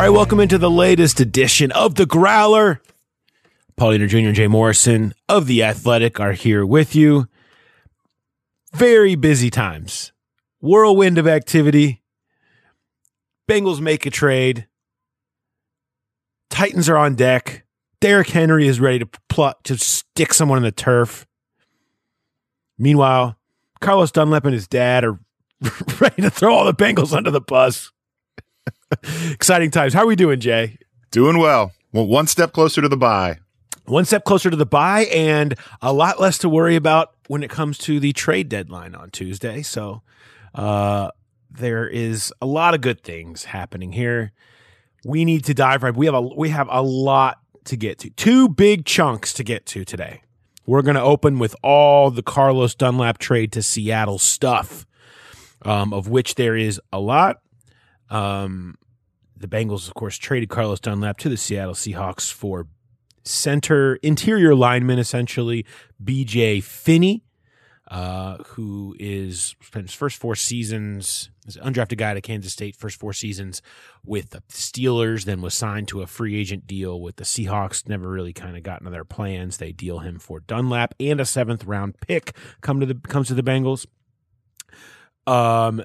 All right, welcome into the latest edition of the Growler. Paul Dehner Jr. and Jay Morrison of The Athletic are here with you. Very busy times. Whirlwind of activity. Bengals make a trade. Titans are on deck. Derrick Henry is ready to pluck to stick someone in the turf. Meanwhile, Carlos Dunlap and his dad are ready to throw all the Bengals under the bus. Exciting times. How are we doing, Jay? Doing well. Well, one step closer to the buy. One step closer to the buy and a lot less to worry about when it comes to the trade deadline on Tuesday. So uh, there is a lot of good things happening here. We need to dive right. We have a we have a lot to get to. Two big chunks to get to today. We're going to open with all the Carlos Dunlap trade to Seattle stuff, um, of which there is a lot. Um, the Bengals, of course, traded Carlos Dunlap to the Seattle Seahawks for center, interior lineman, essentially, BJ Finney, uh, who is spent his first four seasons as an undrafted guy to Kansas State, first four seasons with the Steelers, then was signed to a free agent deal with the Seahawks. Never really kind of got into their plans. They deal him for Dunlap and a seventh round pick come to the comes to the Bengals. Um,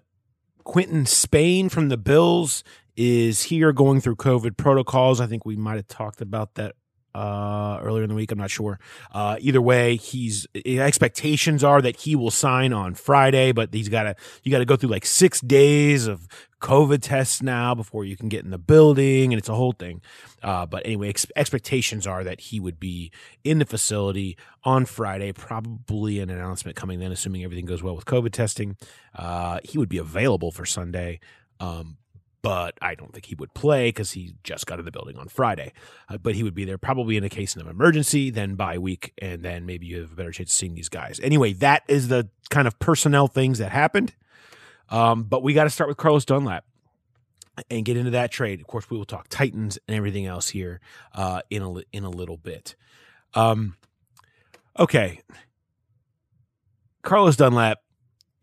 Quinton Spain from the Bills is here going through COVID protocols. I think we might have talked about that uh, earlier in the week. I'm not sure. Uh, either way, he's expectations are that he will sign on Friday, but he's got to you got to go through like six days of COVID tests now before you can get in the building, and it's a whole thing. Uh, but anyway, ex- expectations are that he would be in the facility on Friday. Probably an announcement coming then, assuming everything goes well with COVID testing. Uh, he would be available for Sunday. Um, but I don't think he would play because he just got in the building on Friday. Uh, but he would be there probably in a case of emergency, then bye week, and then maybe you have a better chance of seeing these guys. Anyway, that is the kind of personnel things that happened. Um, but we got to start with Carlos Dunlap and get into that trade. Of course, we will talk Titans and everything else here uh, in a in a little bit. Um, okay, Carlos Dunlap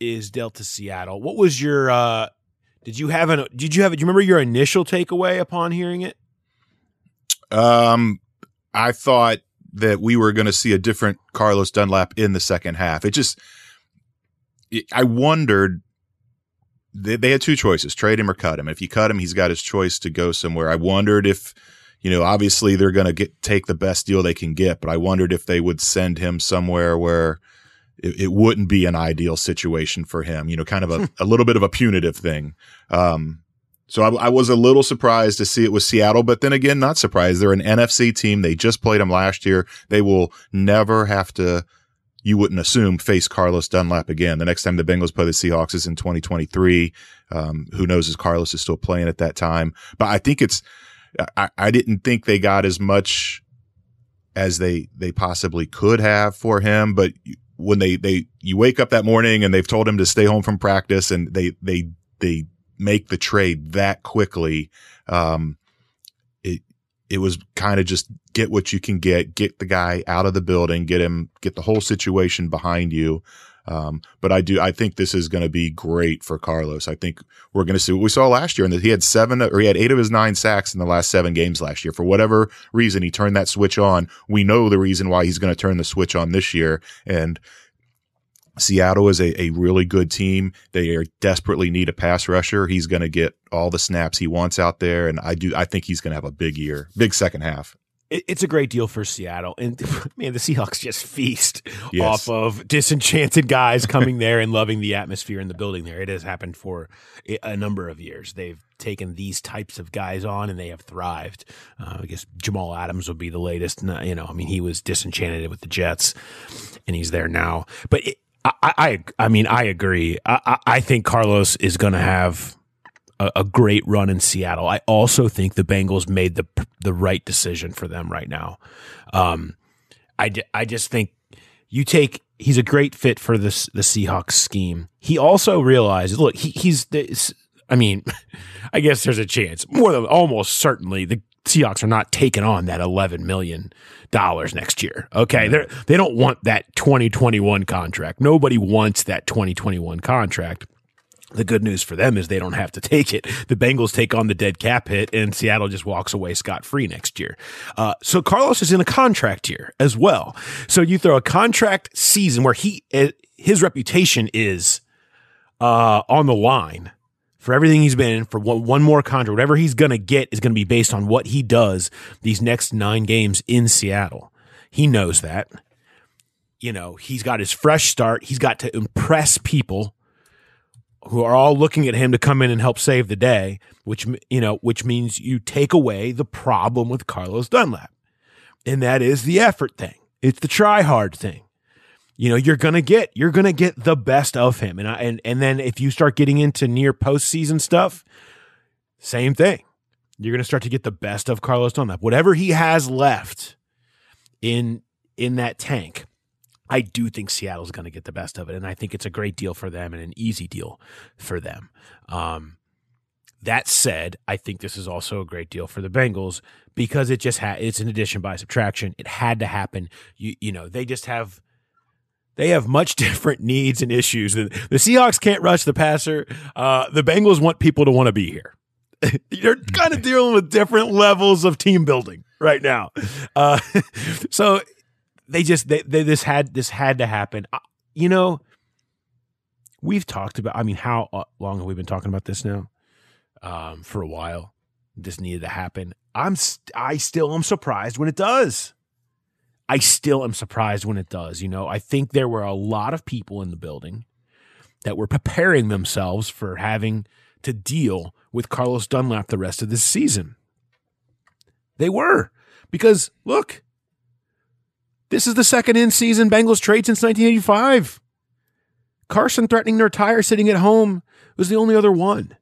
is dealt to Seattle. What was your uh, did you have an? Did you have? A do you remember your initial takeaway upon hearing it? Um, I thought that we were going to see a different Carlos Dunlap in the second half. It just, it, I wondered. They, they had two choices: trade him or cut him. If you cut him, he's got his choice to go somewhere. I wondered if, you know, obviously they're going to get take the best deal they can get, but I wondered if they would send him somewhere where it, it, wouldn't be an ideal situation for him, you know, kind of a, a little bit of a punitive thing. Um, so I, I, was a little surprised to see it was Seattle, but then again, not surprised. They're an NFC team. They just played them last year. They will never have to, you wouldn't assume, face Carlos Dunlap again. The next time the Bengals play the Seahawks is in 2023. Um, who knows if Carlos is still playing at that time? But I think it's, I, I didn't think they got as much as they they possibly could have for him, but when they they you wake up that morning and they've told him to stay home from practice and they they they make the trade that quickly um it it was kind of just get what you can get get the guy out of the building get him get the whole situation behind you um, but I do, I think this is going to be great for Carlos. I think we're going to see what we saw last year and that he had seven or he had eight of his nine sacks in the last seven games last year. For whatever reason, he turned that switch on. We know the reason why he's going to turn the switch on this year. And Seattle is a, a really good team. They are desperately need a pass rusher. He's going to get all the snaps he wants out there. And I do, I think he's going to have a big year, big second half it's a great deal for Seattle. And man, the Seahawks just feast yes. off of disenchanted guys coming there and loving the atmosphere in the building there. It has happened for a number of years. They've taken these types of guys on and they have thrived. Uh, I guess Jamal Adams would be the latest. You know, I mean, he was disenchanted with the Jets and he's there now. But it, I, I, I mean, I agree. I, I think Carlos is going to have a, a, great run in Seattle. I also think the Bengals made the the right decision for them right now. Um, I, I just think you take he's a great fit for this the Seahawks scheme. He also realizes, look, he, he's this. I mean, I guess there's a chance, more than almost certainly, the Seahawks are not taking on that eleven million dollars next year. Okay, they they don't want that 2021 contract. Nobody wants that 2021 contract. The good news for them is they don't have to take it. The Bengals take on the dead cap hit, and Seattle just walks away scot free next year. Uh, so Carlos is in a contract year as well. So you throw a contract season where he eh, his reputation is uh, on the line for everything he's been for one, one more contract. Whatever he's going to get is going to be based on what he does these next nine games in Seattle. He knows that. You know, he's got his fresh start. He's got to impress people who are all looking at him to come in and help save the day, which you know, which means you take away the problem with Carlos Dunlap. And that is the effort thing. It's the try hard thing. You know, you're gonna get you're gonna get the best of him. And I, and and then if you start getting into near postseason stuff, same thing. You're gonna start to get the best of Carlos Dunlap. Whatever he has left in in that tank I do think Seattle's going to get the best of it, and I think it's a great deal for them and an easy deal for them. Um, that said, I think this is also a great deal for the Bengals because it just had it's an addition by subtraction. It had to happen. You you know they just have they have much different needs and issues. The, the Seahawks can't rush the passer. Uh, the Bengals want people to want to be here. You're kind of dealing with different levels of team building right now. Uh, so they just they, they this had this had to happen. You know, we've talked about. I mean, how uh, long have we been talking about this now? Um, for a while, this needed to happen. I'm st- I still am surprised when it does. I still am surprised when it does. You know, I think there were a lot of people in the building that were preparing themselves for having to deal with Carlos Dunlap the rest of this season. They were because look, this is the second in season Bengals trade since 1985. Carson threatening to retire sitting at home was the only other one.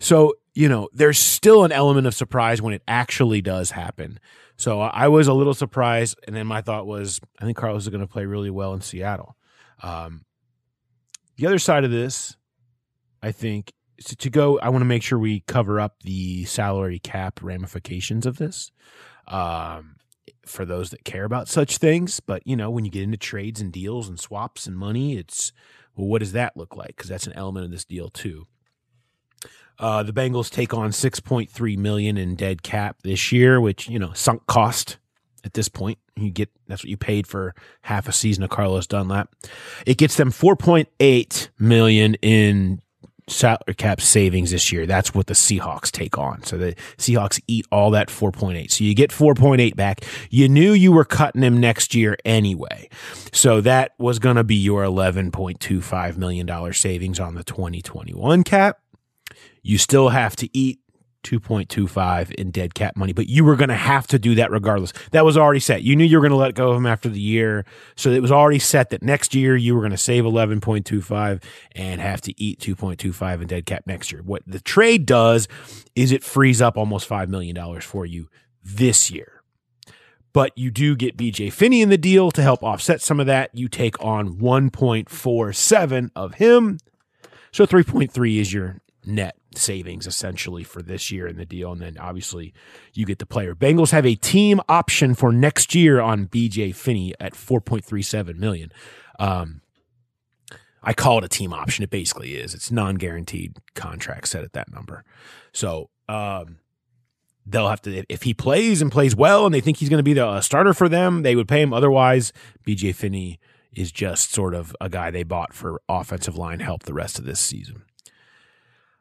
So, you know, there's still an element of surprise when it actually does happen. So I was a little surprised. And then my thought was, I think Carlos is going to play really well in Seattle. Um, the other side of this, I think, to, to go, I want to make sure we cover up the salary cap ramifications of this. Um, for those that care about such things. But, you know, when you get into trades and deals and swaps and money, it's, well, what does that look like? Because that's an element of this deal, too. Uh, the Bengals take on 6.3 million in dead cap this year, which, you know, sunk cost at this point. You get that's what you paid for half a season of Carlos Dunlap. It gets them 4.8 million in salary cap savings this year. That's what the Seahawks take on. So the Seahawks eat all that 4.8. So you get 4.8 back. You knew you were cutting him next year anyway. So that was going to be your $11.25 million savings on the 2021 cap. You still have to eat 2.25 in dead cap money, but you were going to have to do that regardless. That was already set. You knew you were going to let go of him after the year. So it was already set that next year you were going to save 11.25 and have to eat 2.25 in dead cap next year. What the trade does is it frees up almost $5 million for you this year. But you do get BJ Finney in the deal to help offset some of that. You take on 1.47 of him. So 3.3 is your net savings essentially for this year in the deal. And then obviously you get the player. Bengals have a team option for next year on BJ Finney at 4.37 million. Um, I call it a team option. It basically is. It's non-guaranteed contract set at that number. So, um, they'll have to if he plays and plays well and they think he's going to be the starter for them, they would pay him. Otherwise, BJ Finney is just sort of a guy they bought for offensive line help the rest of this season.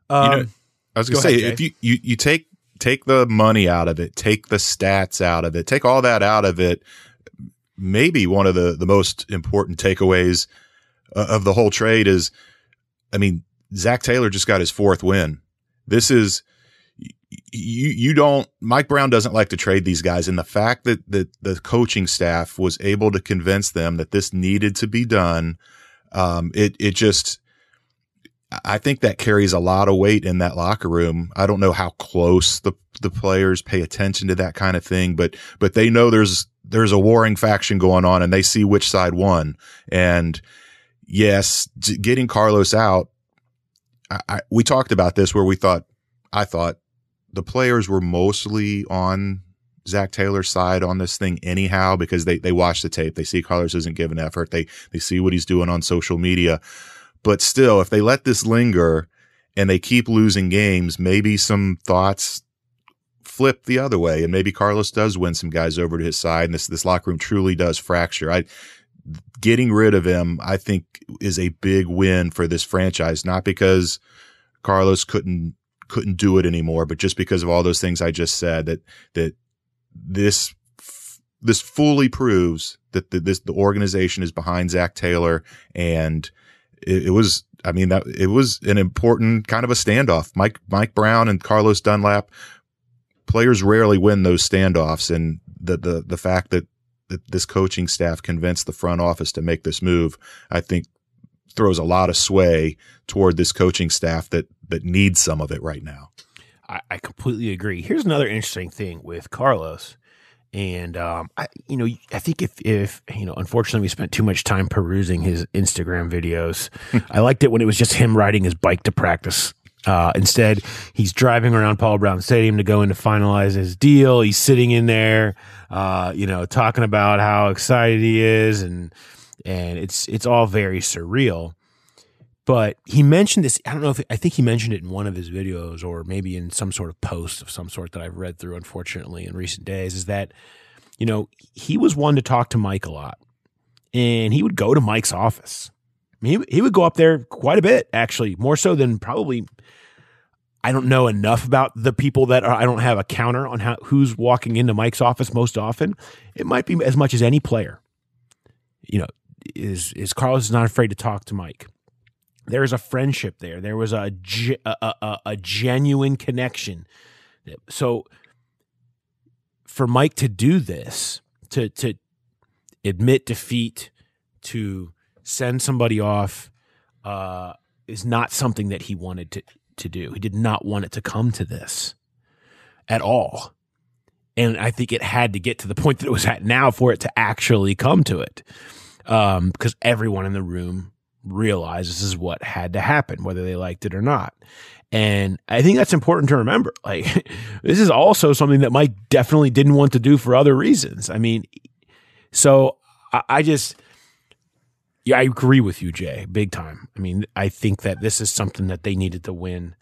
Um, you know, um, I was going to say ahead, if you, you you take take the money out of it, take the stats out of it, take all that out of it. Maybe one of the the most important takeaways uh, of the whole trade is, I mean, Zac Taylor just got his fourth win. This is you you don't Mike Brown doesn't like to trade these guys and the fact that that the coaching staff was able to convince them that this needed to be done um, it it just I think that carries a lot of weight in that locker room. I don't know how close the the players pay attention to that kind of thing, but but they know there's there's a warring faction going on, and they see which side won. And yes, getting Carlos out, I, I, we talked about this where we thought I thought the players were mostly on Zac Taylor's side on this thing anyhow because they they watch the tape, they see Carlos isn't giving effort, they they see what he's doing on social media. But still, if they let this linger and they keep losing games, maybe some thoughts flip the other way, and maybe Carlos does win some guys over to his side, and this this locker room truly does fracture. I getting rid of him, I think, is a big win for this franchise, not because Carlos couldn't couldn't do it anymore, but just because of all those things I just said that that this this fully proves that the, this the organization is behind Zac Taylor, and it, it, was I mean that it was an important kind of a standoff. Mike Mike Brown and Carlos Dunlap players rarely win those standoffs, and the the the fact that that this coaching staff convinced the front office to make this move, I think throws a lot of sway toward this coaching staff that that needs some of it right now. I, I completely agree. Here's another interesting thing with Carlos. And um, I, you know, I think if if you know, unfortunately, we spent too much time perusing his Instagram videos. I liked it when it was just him riding his bike to practice. Uh, instead, he's driving around Paul Brown Stadium to go in to finalize his deal. He's sitting in there, uh, you know, talking about how excited he is, and and it's it's all very surreal. But he mentioned this. I don't know if I think he mentioned it in one of his videos or maybe in some sort of post of some sort that I've read through, unfortunately, in recent days. Is that, you know, he was one to talk to Mike a lot and he would go to Mike's office. I mean, he, he would go up there quite a bit, actually, more so than probably. I don't know enough about the people that are, I don't have a counter on how who's walking into Mike's office most often. It might be as much as any player. You know, is is Carlos is not afraid to talk to Mike there's a friendship there. There was a, a, a, a genuine connection. So for Mike to do this, to to admit defeat, to send somebody off, uh, is not something that he wanted to to do. He did not want it to come to this at all. And I think it had to get to the point that it was at now for it to actually come to it. Um, because everyone in the room realize this is what had to happen, whether they liked it or not. And I think that's important to remember. Like, this is also something that Mike definitely didn't want to do for other reasons. I mean, so I, I just, yeah, I agree with you, Jay, big time. I mean, I think that this is something that they needed to win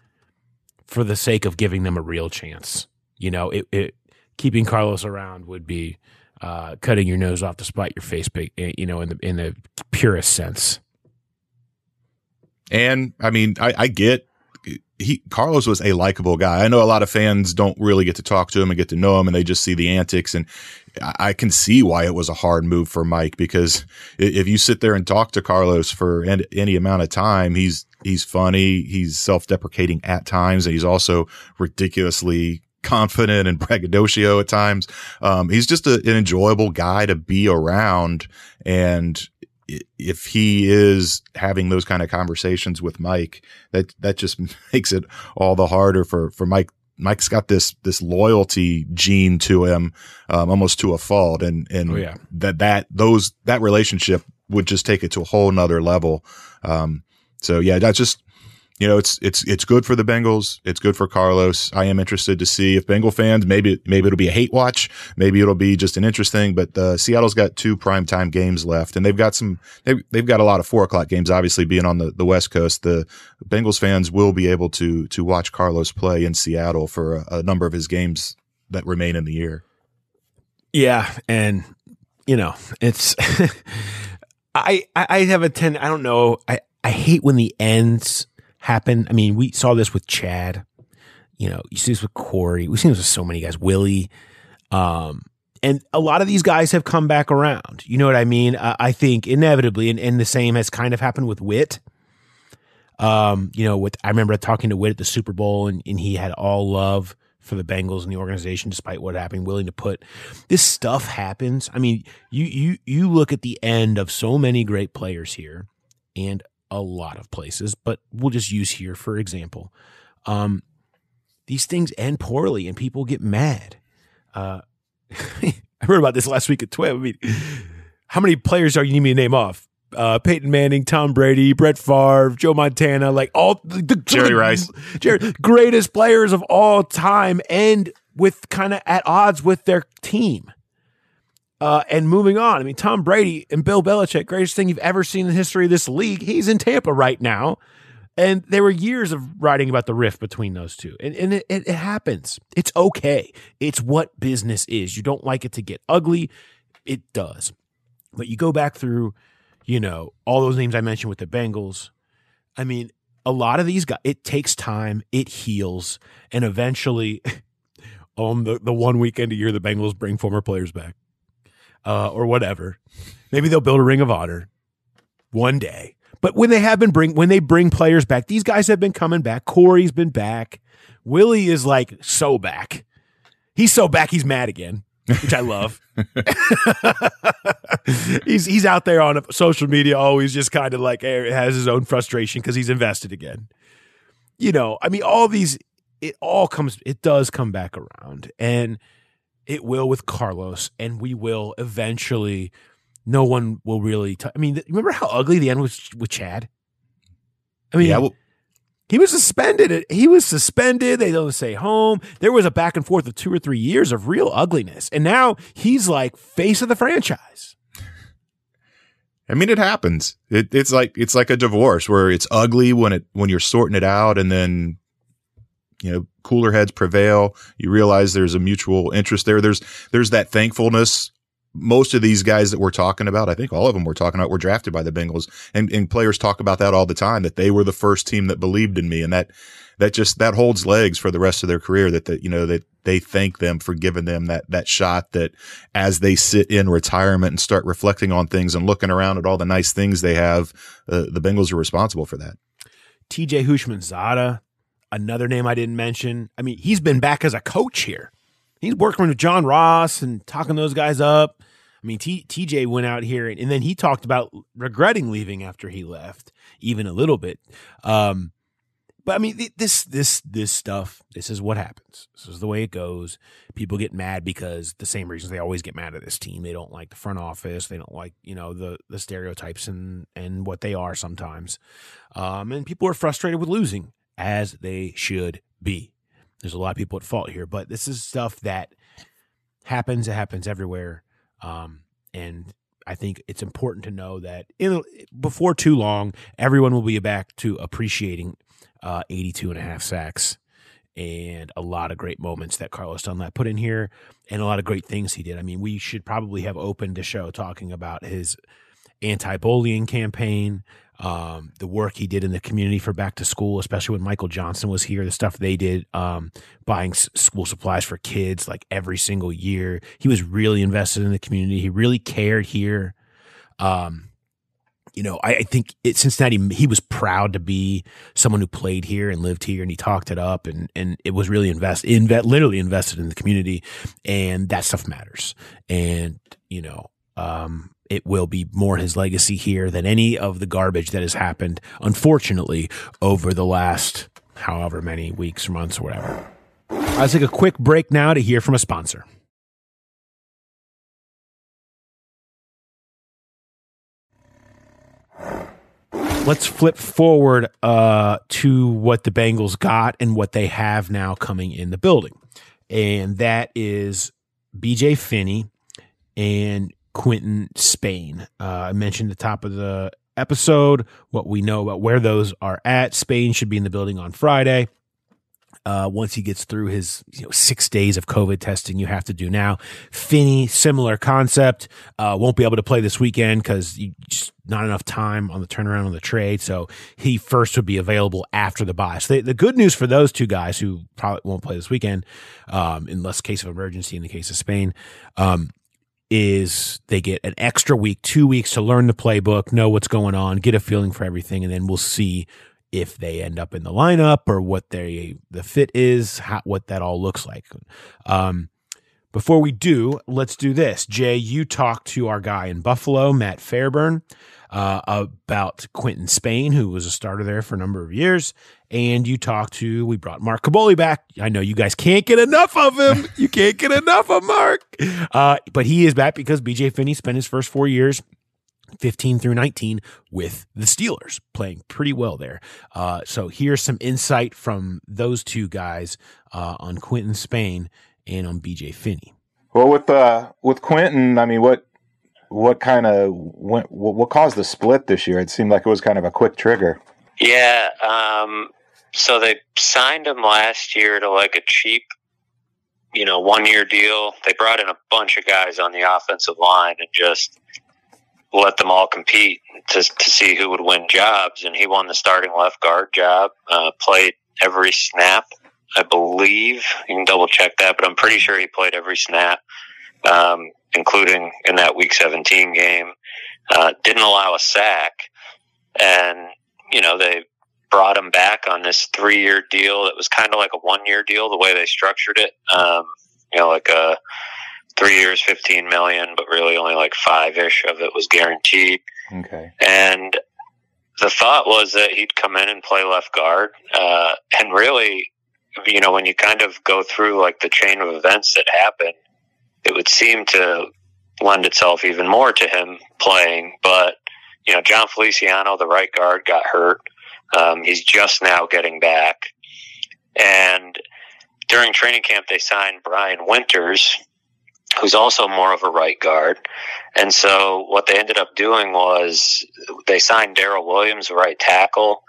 for the sake of giving them a real chance. You know, it, it keeping Carlos around would be uh, cutting your nose off to spite your face, big, you know, in the in the purest sense. And I mean, I, I get he Carlos was a likable guy. I know a lot of fans don't really get to talk to him and get to know him, and they just see the antics. And I can see why it was a hard move for Mike because if you sit there and talk to Carlos for any amount of time, he's he's funny, he's self deprecating at times, and he's also ridiculously confident and braggadocio at times. Um, he's just a, an enjoyable guy to be around, and if he is having those kind of conversations with Mike, that that just makes it all the harder for for Mike. Mike's got this this loyalty gene to him, um, almost to a fault, and and oh, yeah. that that those that relationship would just take it to a whole nother level. Um, so yeah, that's just you know, it's it's it's good for the Bengals. It's good for Carlos. I am interested to see if Bengal fans maybe maybe it'll be a hate watch, maybe it'll be just an interesting. But uh, Seattle's got two primetime games left, and they've got some they've, they've got a lot of four o'clock games. Obviously, being on the, the West Coast, the Bengals fans will be able to to watch Carlos play in Seattle for a, a number of his games that remain in the year. Yeah, and you know, it's I I have a ten. I don't know. I I hate when the ends happen. I mean, we saw this with Chad. You know, you see this with Corey. We've seen this with so many guys. Willie. Um, and a lot of these guys have come back around. You know what I mean? I, I think inevitably, and, and the same has kind of happened with Whit. Um, you know, with I remember talking to Whit at the Super Bowl, and, and he had all love for the Bengals and the organization, despite what happened, willing to put this stuff happens. I mean, you you you look at the end of so many great players here, and a lot of places, but we'll just use here for example. Um, these things end poorly and people get mad. Uh, I heard about this last week at Twib. I mean, how many players are you need me to name off? Uh, Peyton Manning, Tom Brady, Brett Favre, Joe Montana, like all the, the Jerry Rice, Jerry, greatest players of all time, and with kind of at odds with their team. Uh, and moving on, I mean, Tom Brady and Bill Belichick, greatest thing you've ever seen in the history of this league. He's in Tampa right now. And there were years of writing about the rift between those two. And, and it, it, happens. It's okay. It's what business is. You don't like it to get ugly. It does. But you go back through, you know, all those names I mentioned with the Bengals. I mean, a lot of these guys, it takes time, it heals, and eventually, on the, the one weekend a year, the Bengals bring former players back uh, or whatever. Maybe they'll build a ring of honor one day. But when they have been bring when they bring players back, these guys have been coming back. Corey's been back. Willie is like so back. He's so back he's mad again, which I love. he's he's out there on social media always just kind of like eh, has his own frustration because he's invested again. You know, I mean, all these it all comes it does come back around, and it will with Carlos, and we will eventually. No one will really. T- I mean, remember how ugly the end was with Chad? I mean, yeah, well, he was suspended. He was suspended. They don't stay home. There was a back and forth of two or three years of real ugliness. And now he's like face of the franchise. I mean, it happens. It, it's like it's like a divorce where it's ugly when it when you're sorting it out, and then you know cooler heads prevail. You realize there's a mutual interest there. There's there's that thankfulness most of these guys that we're talking about, I think all of them we're talking about were drafted by the Bengals and, and players talk about that all the time, that they were the first team that believed in me. And that, that just, that holds legs for the rest of their career that, that, you know, that they thank them for giving them that, that shot that as they sit in retirement and start reflecting on things and looking around at all the nice things they have, uh, the Bengals are responsible for that. TJ Houshmandzadeh, another name I didn't mention. I mean, he's been back as a coach here he's working with John Ross and talking those guys up. I mean, T- TJ went out here and, and, then he talked about regretting leaving after he left, even a little bit. Um, but I mean, this this this stuff. This is what happens. This is the way it goes. People get mad because the same reasons they always get mad at this team. They don't like the front office. They don't like you know the the stereotypes and and what they are sometimes. Um, and people are frustrated with losing, as they should be. There's a lot of people at fault here, but this is stuff that happens. It happens everywhere. Um, and I think it's important to know that in, before too long, everyone will be back to appreciating uh, 82 and a half sacks and a lot of great moments that Carlos Dunlap put in here and a lot of great things he did. I mean, we should probably have opened the show talking about his anti bullying campaign, um, the work he did in the community for back to school, especially when Michael Johnson was here, the stuff they did, um, buying s- school supplies for kids like every single year. He was really invested in the community. He really cared here. Um, you know, I, I think it, Cincinnati, he was proud to be someone who played here and lived here and he talked it up and, and it was really invest, literally invested in the community and that stuff matters. And, you know, um, it will be more his legacy here than any of the garbage that has happened, unfortunately, over the last however many weeks or months or whatever. I'll take a quick break now to hear from a sponsor. Let's flip forward uh, to what the Bengals got and what they have now coming in the building. And that is BJ Finney and Quinton Spain. Uh, I mentioned the top of the episode what we know about where those are at. Spain should be in the building on Friday. Uh, once he gets through his you know, six days of COVID testing, you have to do now. Finney, similar concept, uh, won't be able to play this weekend because just not enough time on the turnaround on the trade. So he first would be available after the bye. So the, the good news for those two guys who probably won't play this weekend, um, unless case of emergency in the case of Spain, um, is they get an extra week, two weeks to learn the playbook, know what's going on, get a feeling for everything, and then we'll see if they end up in the lineup or what they the fit is, how, what that all looks like. Um, before we do, let's do this. Jay, you talked to our guy in Buffalo, Matt Fairburn, uh, about Quinton Spain, who was a starter there for a number of years. And you talked to, we brought Mark Kaboly back. I know you guys can't get enough of him. you can't get enough of Mark. Uh, but he is back because BJ Finney spent his first four years 15 through 19 with the Steelers, playing pretty well there. Uh, so here's some insight from those two guys uh, on Quinton Spain and on BJ Finney. Well, with uh, with Quinton, I mean, what what kind of what, what caused the split this year? It seemed like it was kind of a quick trigger. Yeah. Um, so they signed him last year to like a cheap, you know, one year deal. They brought in a bunch of guys on the offensive line and just let them all compete to, to see who would win jobs. And he won the starting left guard job, uh, played every snap, I believe. You can double check that, but I'm pretty sure he played every snap, um, including in that week 17 game. Uh, didn't allow a sack. And, you know, they brought him back on this three year deal that was kind of like a one year deal, the way they structured it. Um, you know, like a three years, 15 million, but really only like five ish of it was guaranteed. Okay. And the thought was that he'd come in and play left guard. Uh, and really, you know, when you kind of go through like the chain of events that happened, it would seem to lend itself even more to him playing. But, you know, Jon Feliciano, the right guard, got hurt. Um, he's just now getting back. And during training camp, they signed Brian Winters, who's also more of a right guard. And so what they ended up doing was they signed Daryl Williams, right tackle.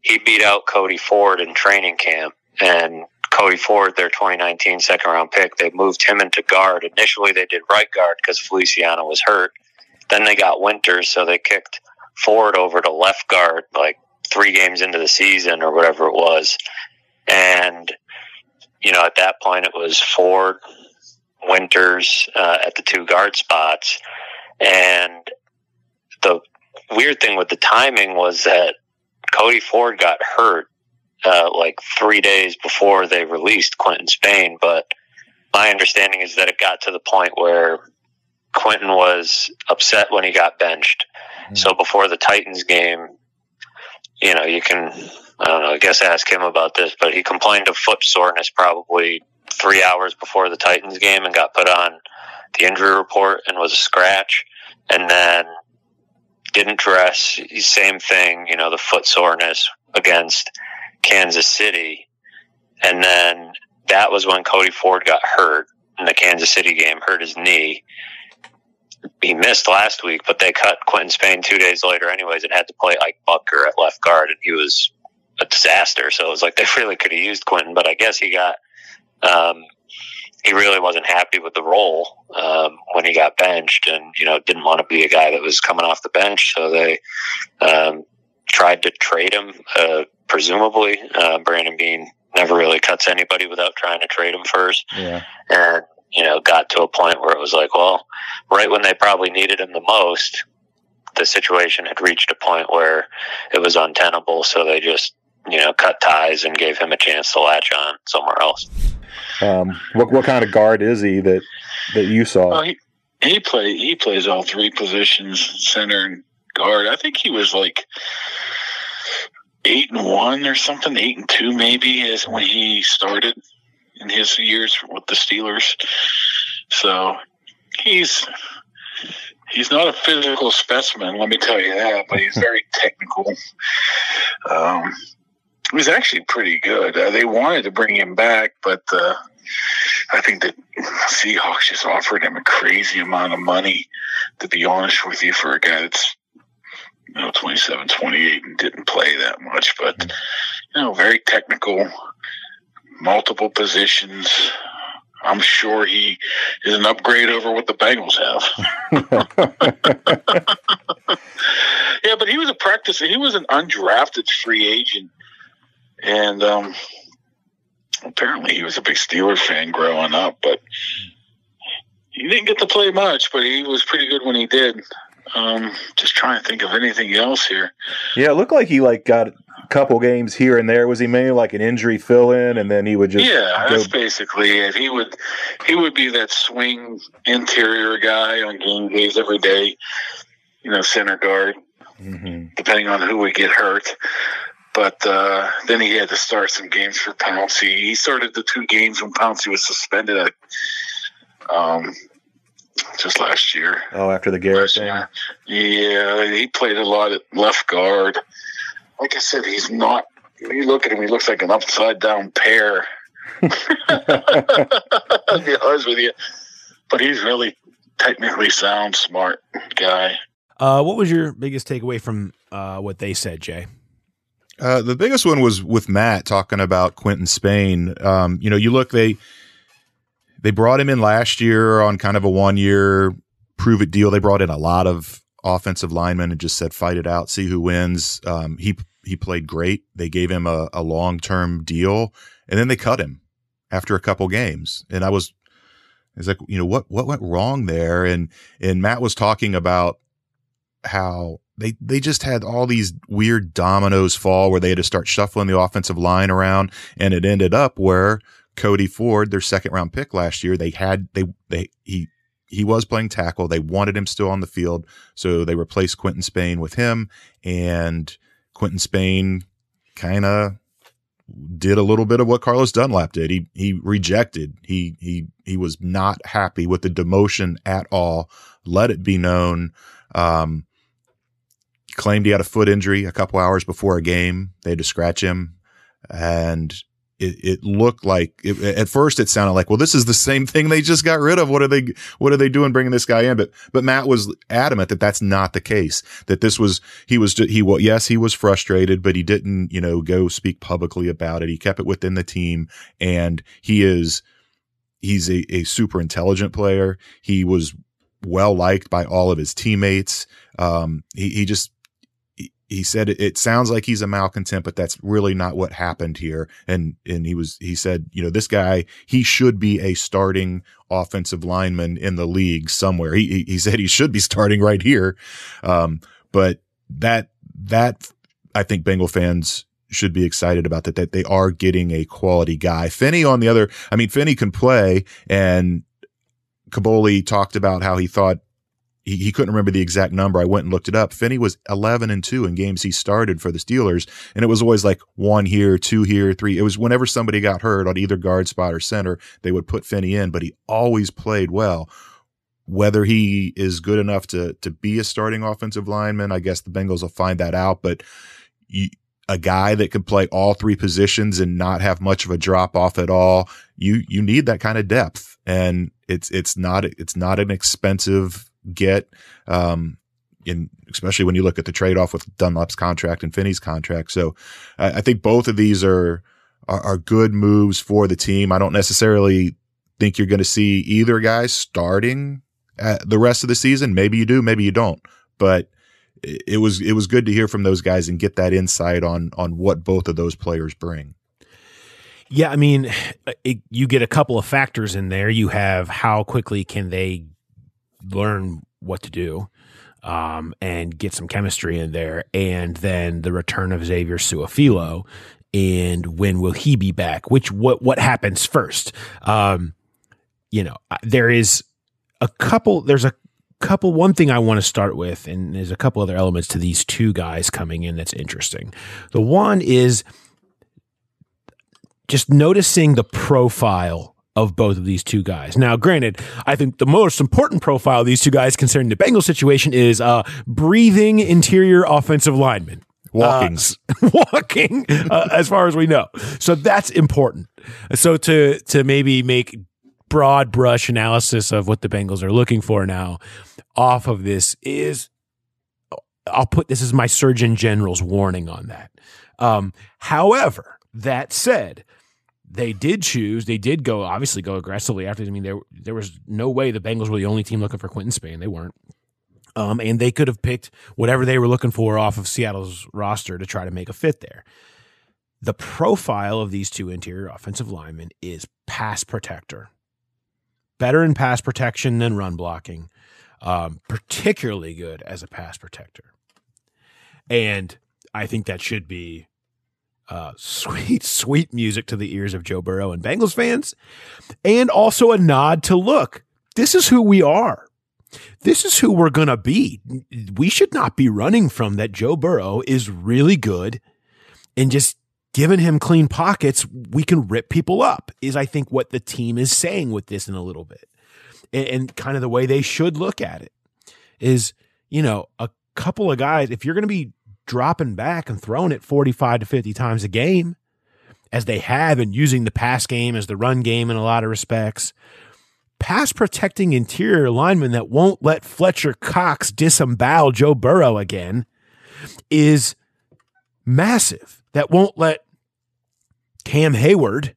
He beat out Cody Ford in training camp. And Cody Ford, their 2019 second round pick, they moved him into guard. Initially, they did right guard because Feliciano was hurt. Then they got Winters, so they kicked Ford over to left guard like three games into the season or whatever it was. And, you know, at that point, it was Ford, Winters uh, at the two guard spots. And the weird thing with the timing was that Cody Ford got hurt uh, like three days before they released Quinton Spain. But my understanding is that it got to the point where Quinton was upset when he got benched. Mm-hmm. So before the Titans game, you know, you can, I don't know, I guess ask him about this, but he complained of foot soreness probably three hours before the Titans game and got put on the injury report and was a scratch. And then didn't dress. Same thing, you know, the foot soreness against Kansas City. And then that was when Cody Ford got hurt in the Kansas City game, hurt his knee. He missed last week, but they cut Quinton Spain two days later, anyways, and had to play Ike Boettger at left guard, and he was a disaster. So it was like they really could have used Quinton, but I guess he got um, he really wasn't happy with the role um, when he got benched, and you know didn't want to be a guy that was coming off the bench. So they um, tried to trade him. Uh, presumably, uh, Brandon Beane never really cuts anybody without trying to trade him first. Yeah. And you know got to a point where it was like, well, right when they probably needed him the most, the situation had reached a point where it was untenable. So they just you know cut ties and gave him a chance to latch on somewhere else. Um, what what kind of guard is he that that you saw? Well, he he play he plays all three positions, center and guard. I think he was like eight and one or something, eight and two maybe is when he started in his years with the Steelers. So he's he's not a physical specimen, let me tell you that, but he's very technical. Um, he was actually pretty good. Uh, they wanted to bring him back, but uh, I think the Seahawks just offered him a crazy amount of money, to be honest with you, for a guy that's you know 27, 28 and didn't play that much, but you know, very technical, multiple positions. I'm sure he is an upgrade over what the Bengals have. yeah, but he was a practice. He was an undrafted free agent and um, apparently he was a big Steeler fan growing up, but he didn't get to play much, but he was pretty good when he did. Um, just trying to think of anything else here. Yeah, it looked like he like got a couple games here and there. Was he mainly like an injury fill in, and then he would just yeah, go- that's basically it. He would he would be that swing interior guy on game days every day. You know, center guard, Mhm. depending on who would get hurt. But uh, then he had to start some games for Pouncey. He started the two games when Pouncey was suspended, um, just last year. Oh, after the Garrett Last thing. year. Yeah, he played a lot at left guard. Like I said, he's not. When you look at him, he looks like an upside down pear. I'll be honest with you, but he's really technically sound, smart guy. Uh, what was your biggest takeaway from uh, what they said, Jay? Uh, the biggest one was with Matt talking about Quinton Spain. Um, you know, you look they they brought him in last year on kind of a one year prove it deal. They brought in a lot of offensive linemen and just said fight it out, see who wins. Um, he he played great. They gave him a, a long term deal, and then they cut him after a couple games. And I was, I was like, you know, what what went wrong there? And and Matt was talking about how they they just had all these weird dominoes fall where they had to start shuffling the offensive line around, and it ended up where Cody Ford, their second round pick last year, they had they they he he was playing tackle. They wanted him still on the field, so they replaced Quinton Spain with him, and Quinton Spain kind of did a little bit of what Carlos Dunlap did. He he rejected. He he he was not happy with the demotion at all. Let it be known. Um, claimed he had a foot injury a couple hours before a game. They had to scratch him, and it, it looked like it, at first it sounded like, well, this is the same thing they just got rid of. What are they, what are they doing bringing this guy in? But, but Matt was adamant that that's not the case, that this was, he was, he, well, yes, he was frustrated, but he didn't, you know, go speak publicly about it. He kept it within the team and he is, he's a, a super intelligent player. He was well liked by all of his teammates. Um, he, he just, he said it, sounds like he's a malcontent, but that's really not what happened here. And and he was he said, you know, this guy he should be a starting offensive lineman in the league somewhere. He he said he should be starting right here. Um, but that that I think Bengal fans should be excited about that that they are getting a quality guy. Finney on the other, I mean, Finney can play, and Kaboly talked about how he thought he, he couldn't remember the exact number. I went and looked it up. Finney was 11 and 2 in games he started for the Steelers. And it was always like one here, two here, three. It was whenever somebody got hurt on either guard spot or center, they would put Finney in, but he always played well. Whether he is good enough to, to be a starting offensive lineman, I guess the Bengals will find that out. But you, a guy that can play all three positions and not have much of a drop off at all, you, you need that kind of depth. And it's, it's not, it's not an expensive get. Um, in especially when you look at the trade off with Dunlap's contract and Finney's contract. So I, I think both of these are, are, are good moves for the team. I don't necessarily think you're going to see either guy starting the rest of the season. Maybe you do, maybe you don't. But it was it was good to hear from those guys and get that insight on on what both of those players bring. Yeah, I mean, it, you get a couple of factors in there. You have how quickly can they learn what to do um, and get some chemistry in there. And then the return of Xavier Su'a-Filo and when will he be back? Which what what happens first? Um, you know, there is a couple. There's a couple. One thing I want to start with, and there's a couple other elements to these two guys coming in that's interesting. The one is just noticing the profile of both of these two guys. Now, granted, I think the most important profile of these two guys concerning the Bengals situation is uh, breathing interior offensive linemen. Walking. Uh, walking, uh, as far as we know. So that's important. So to to maybe make broad brush analysis of what the Bengals are looking for now off of this is I'll put this as my Surgeon General's warning on that. Um, however, that said, they did choose. They did go obviously go aggressively after. I mean, there there was no way the Bengals were the only team looking for Quinton Spain. They weren't. Um, and they could have picked whatever they were looking for off of Seattle's roster to try to make a fit there. The profile of these two interior offensive linemen is pass protector. Better in pass protection than run blocking. Um, particularly good as a pass protector. And I think that should be uh, sweet, sweet music to the ears of Joe Burrow and Bengals fans, and also a nod to look, this is who we are. This is who we're going to be. We should not be running from that. Joe Burrow is really good and just giving him clean pockets, we can rip people up, is I think what the team is saying with this in a little bit. And, and kind of the way they should look at it is, you know, a couple of guys, if you're going to be dropping back and throwing it 45 to 50 times a game, as they have, and using the pass game as the run game in a lot of respects. Pass protecting interior lineman that won't let Fletcher Cox disembowel Joe Burrow again is massive. that won't let Cam Heyward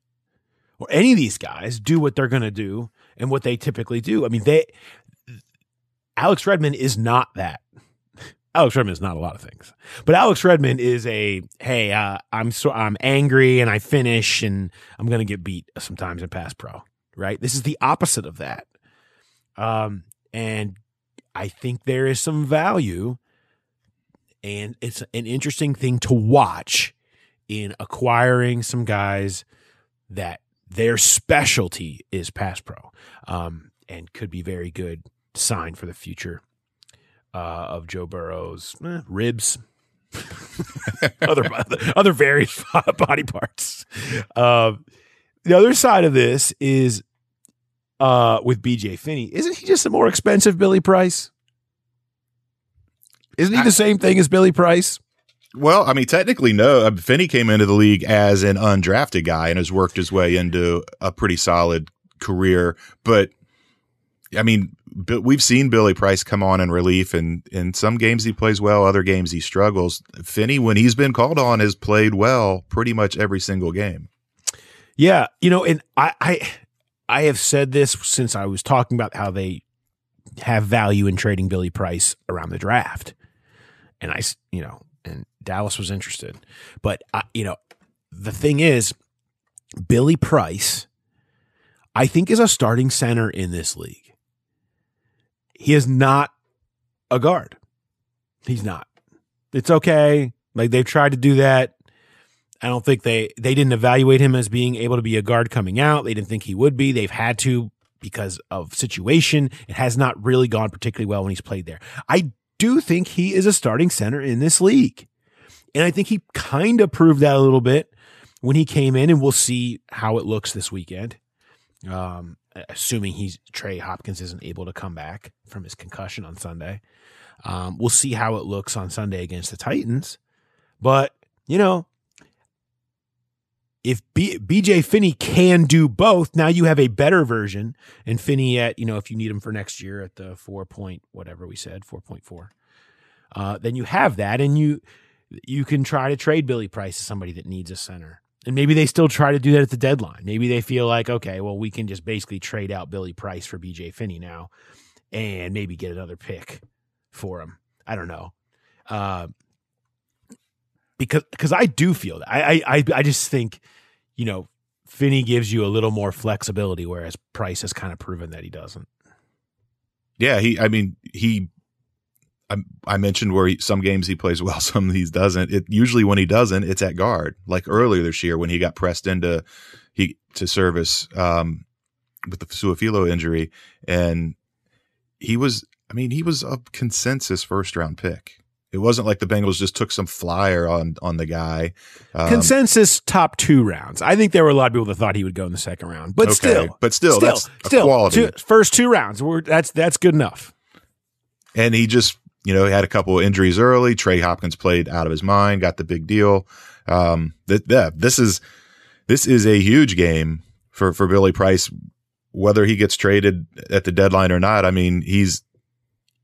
or any of these guys do what they're going to do and what they typically do. I mean, they Alex Redmond is not that. Alex Redmond is not a lot of things, but Alex Redmond is a hey, uh, I'm so I'm angry and I finish and I'm to get beat sometimes in pass pro. Right? This is the opposite of that. Um, and I think there is some value, and it's an interesting thing to watch in acquiring some guys that their specialty is pass pro, um, and could be very good sign for the future uh, of Joe Burrow's eh, ribs, other other various body parts. Uh, the other side of this is uh, with BJ Finney. Isn't he just a more expensive Billy Price? Isn't he the same thing as Billy Price? Well, I mean, technically, no. Uh, Finney came into the league as an undrafted guy and has worked his way into a pretty solid career. But I mean, we've seen Billy Price come on in relief, and in some games he plays well, other games he struggles. Finney, when he's been called on, has played well pretty much every single game. Yeah, you know, and I, I, I have said this since I was talking about how they have value in trading Billy Price around the draft, and I, you know, and Dallas was interested. But, uh, you know, the thing is, Billy Price, I think, is a starting center in this league. He is not a guard. He's not. It's okay. Like they've tried to do that. I don't think they they didn't evaluate him as being able to be a guard coming out. They didn't think he would be. They've had to because of situation. It has not really gone particularly well when he's played there. I do think he is a starting center in this league. And I think he kind of proved that a little bit when he came in, and we'll see how it looks this weekend. Um, assuming he's Trey Hopkins isn't able to come back from his concussion on Sunday. Um, we'll see how it looks on Sunday against the Titans. But, you know, if B- BJ Finney can do both, now you have a better version. And Finney at, you know, if you need him for next year at the four point, whatever we said, 4.4, uh, then you have that. And you, you can try to trade Billy Price to somebody that needs a center. And maybe they still try to do that at the deadline. Maybe they feel like, okay, well, we can just basically trade out Billy Price for BJ Finney now and maybe get another pick for him. I don't know. Uh, because because I do feel that. I, I I just think, you know, Finney gives you a little more flexibility, whereas Price has kind of proven that he doesn't. Yeah, he I mean, he I, I mentioned where he, some games he plays well, some he doesn't. It usually when he doesn't, it's at guard. Like earlier this year when he got pressed into he to service um, with the Su'a-Filo injury, and he was. I mean, he was a consensus first round pick. It wasn't like the Bengals just took some flyer on on the guy. Um, consensus top two rounds. I think there were a lot of people that thought he would go in the second round, but okay, still, but still, still that's still, quality. Two, first two rounds, that's that's good enough. And he just you know, he had a couple of injuries early. Trey Hopkins played out of his mind, got the big deal. Um, th- yeah, this is this is a huge game for for Billy Price, whether he gets traded at the deadline or not. I mean, he's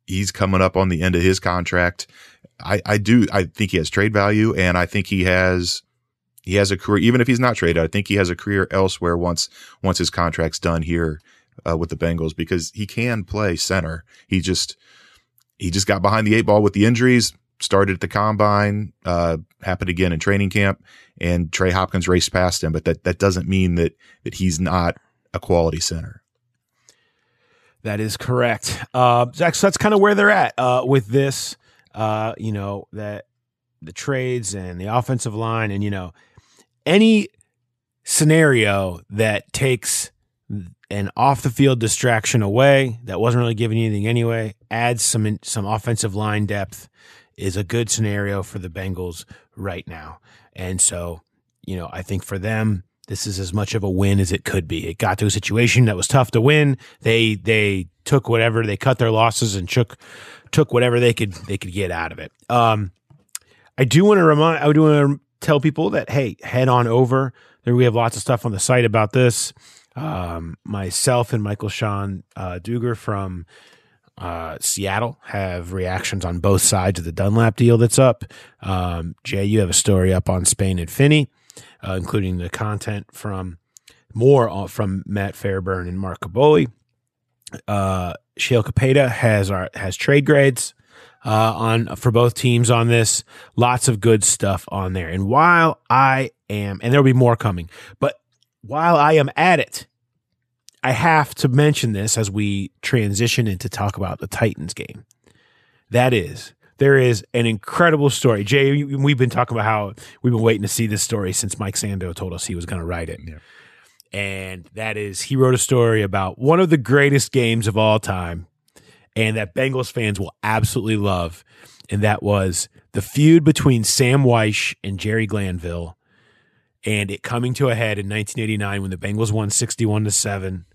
he's coming up on the end of his contract. I, I do I think he has trade value, and I think he has he has a career. Even if he's not traded, I think he has a career elsewhere once once his contract's done here uh, with the Bengals because he can play center. He just he just got behind the eight ball with the injuries, started at the combine, uh, happened again in training camp, and Trey Hopkins raced past him. But that, that doesn't mean that, that he's not a quality center. That is correct. Uh, Zach, so that's kind of where they're at uh, with this. Uh, you know that the trades and the offensive line, and you know any scenario that takes an off the field distraction away that wasn't really giving you anything anyway, adds some some offensive line depth is a good scenario for the Bengals right now. And so, you know, I think for them this is as much of a win as it could be. It got to a situation that was tough to win. They they took whatever, they cut their losses and took took whatever they could they could get out of it. Um I do want to remind I do want to tell people that hey, head on over. There we have lots of stuff on the site about this um, myself and Michael Sean uh, Duger from uh, Seattle have reactions on both sides of the Dunlap deal that's up. Um, Jay, you have a story up on Spain and Finney, uh, including the content from more from Matt Fairburn and Mark Kaboly. Uh, Sheil Kapadia has our has trade grades uh, on for both teams on this. Lots of good stuff on there. And while I am, and there'll be more coming, but while I am at it, I have to mention this as we transition into talk about the Titans game. That is, there is an incredible story. Jay, we've been talking about how we've been waiting to see this story since Mike Sando told us he was going to write it. Yeah. And that is, he wrote a story about one of the greatest games of all time and that Bengals fans will absolutely love. And that was the feud between Sam Wyche and Jerry Glanville and it coming to a head in 1989 when the Bengals won 61 to 7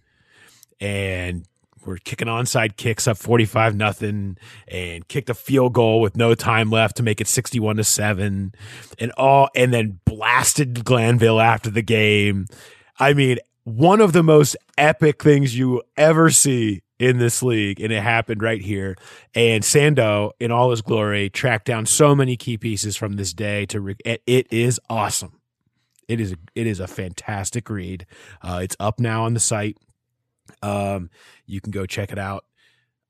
and we're kicking onside kicks up 45 nothing and kicked a field goal with no time left to make it 61 to 7 and all and then blasted Glanville after the game. I mean, one of the most epic things you ever see in this league and it happened right here and Sando in all his glory tracked down so many key pieces from this day to re- it is awesome. It is it is a fantastic read. Uh, it's up now on the site. Um, you can go check it out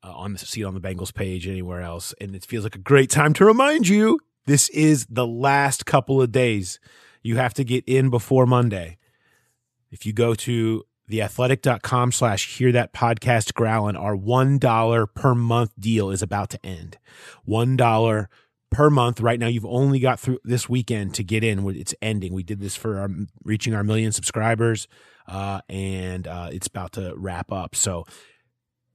uh, on the see it on the Bengals page anywhere else, and it feels like a great time to remind you this is the last couple of days. You have to get in before Monday. If you go to theathletic.com slash hear that podcast growling, our $1 per month deal is about to end. $1 per month. Right now, you've only got through this weekend to get in. It's ending. We did this for our, reaching our million subscribers uh, and uh, it's about to wrap up. So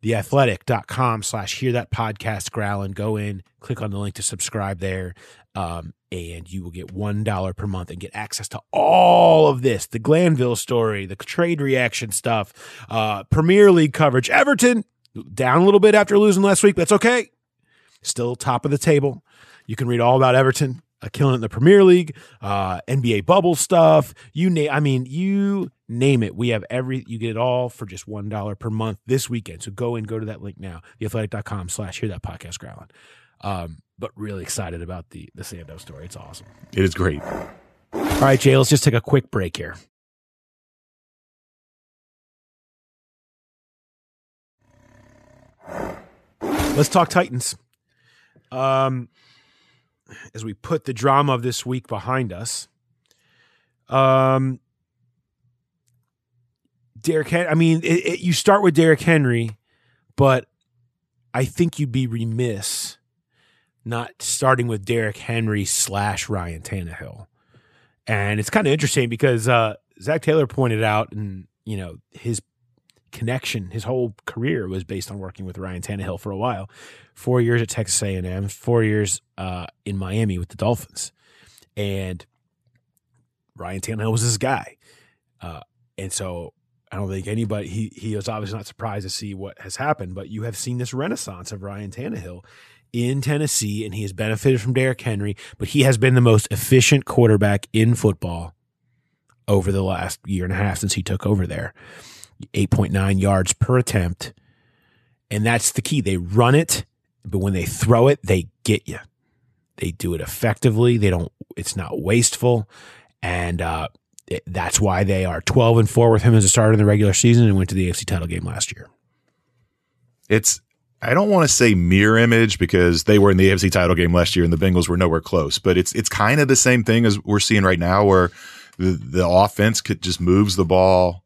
theathletic.com slash hear that podcast growling. Go in, click on the link to subscribe there. Um, and you will get $1 per month and get access to all of this the Glanville story, the trade reaction stuff, uh, Premier League coverage. Everton down a little bit after losing last week. That's okay. Still top of the table. You can read all about Everton, uh, killing it in the Premier League, uh, NBA bubble stuff. You name, I mean, you name it. We have every, you get it all for just $1 per month this weekend. So go and go to that link now, theathletic.com slash hear that podcast growling. Um, but really excited about the, the Sando story. It's awesome. It is great. All right, Jay, let's just take a quick break here. Let's talk Titans. Um, as we put the drama of this week behind us, um, Derrick Henry. I mean, it, it, you start with Derrick Henry, but I think you'd be remiss not starting with Derrick Henry slash Ryan Tannehill. And it's kind of interesting because uh, Zac Taylor pointed out, and you know his connection, his whole career was based on working with Ryan Tannehill for a while. Four years at Texas A&M, four years uh, in Miami with the Dolphins, and Ryan Tannehill was his guy. Uh, and so I don't think anybody he he was obviously not surprised to see what has happened, but you have seen this renaissance of Ryan Tannehill in Tennessee, and he has benefited from Derrick Henry, but he has been the most efficient quarterback in football over the last year and a half since he took over there. 8.9 yards per attempt. And that's the key. They run it, but when they throw it, they get you. They do it effectively. They don't, it's not wasteful. And, uh, it, that's why they are 12 and 4 with him as a starter in the regular season and went to the AFC title game last year. It's I don't want to say mirror image because they were in the AFC title game last year and the Bengals were nowhere close, but it's it's kind of the same thing as we're seeing right now where the the offense could just moves the ball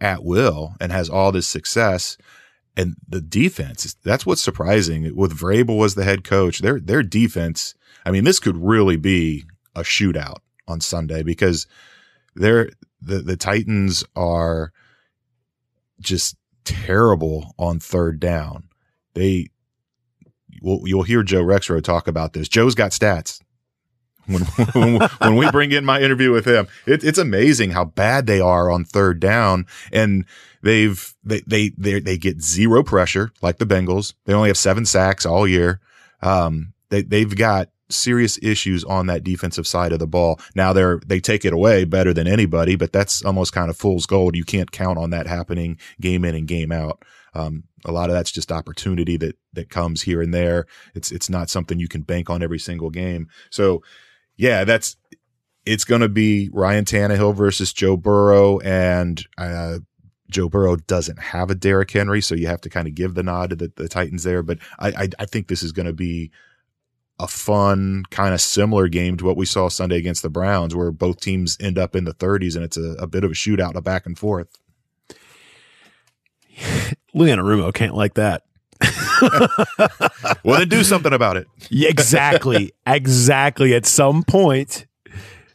at will and has all this success and the defense that's what's surprising with Vrabel as the head coach their their defense I mean this could really be a shootout on Sunday because they're the the Titans are just terrible on third down. They you'll hear Joe Rexrode talk about this. Joe's got stats. When, when, when we bring in my interview with him, it, it's amazing how bad they are on third down. And they've, they, they, they, they get zero pressure like the Bengals. They only have seven sacks all year. Um, they, they've got serious issues on that defensive side of the ball. Now they're they take it away better than anybody, but that's almost kind of fool's gold. You can't count on that happening game in and game out. Um, a lot of that's just opportunity that that comes here and there. It's it's not something you can bank on every single game. So, yeah, that's it's going to be Ryan Tannehill versus Joe Burrow, and uh, Joe Burrow doesn't have a Derrick Henry, so you have to kind of give the nod to the, the Titans there. But I, I, I think this is going to be a fun, kind of similar game to what we saw Sunday against the Browns, where both teams end up in the 30s and it's a, a bit of a shootout, a back and forth. Lou Anarumo can't like that. well, then do something about it. Exactly. exactly. At some point,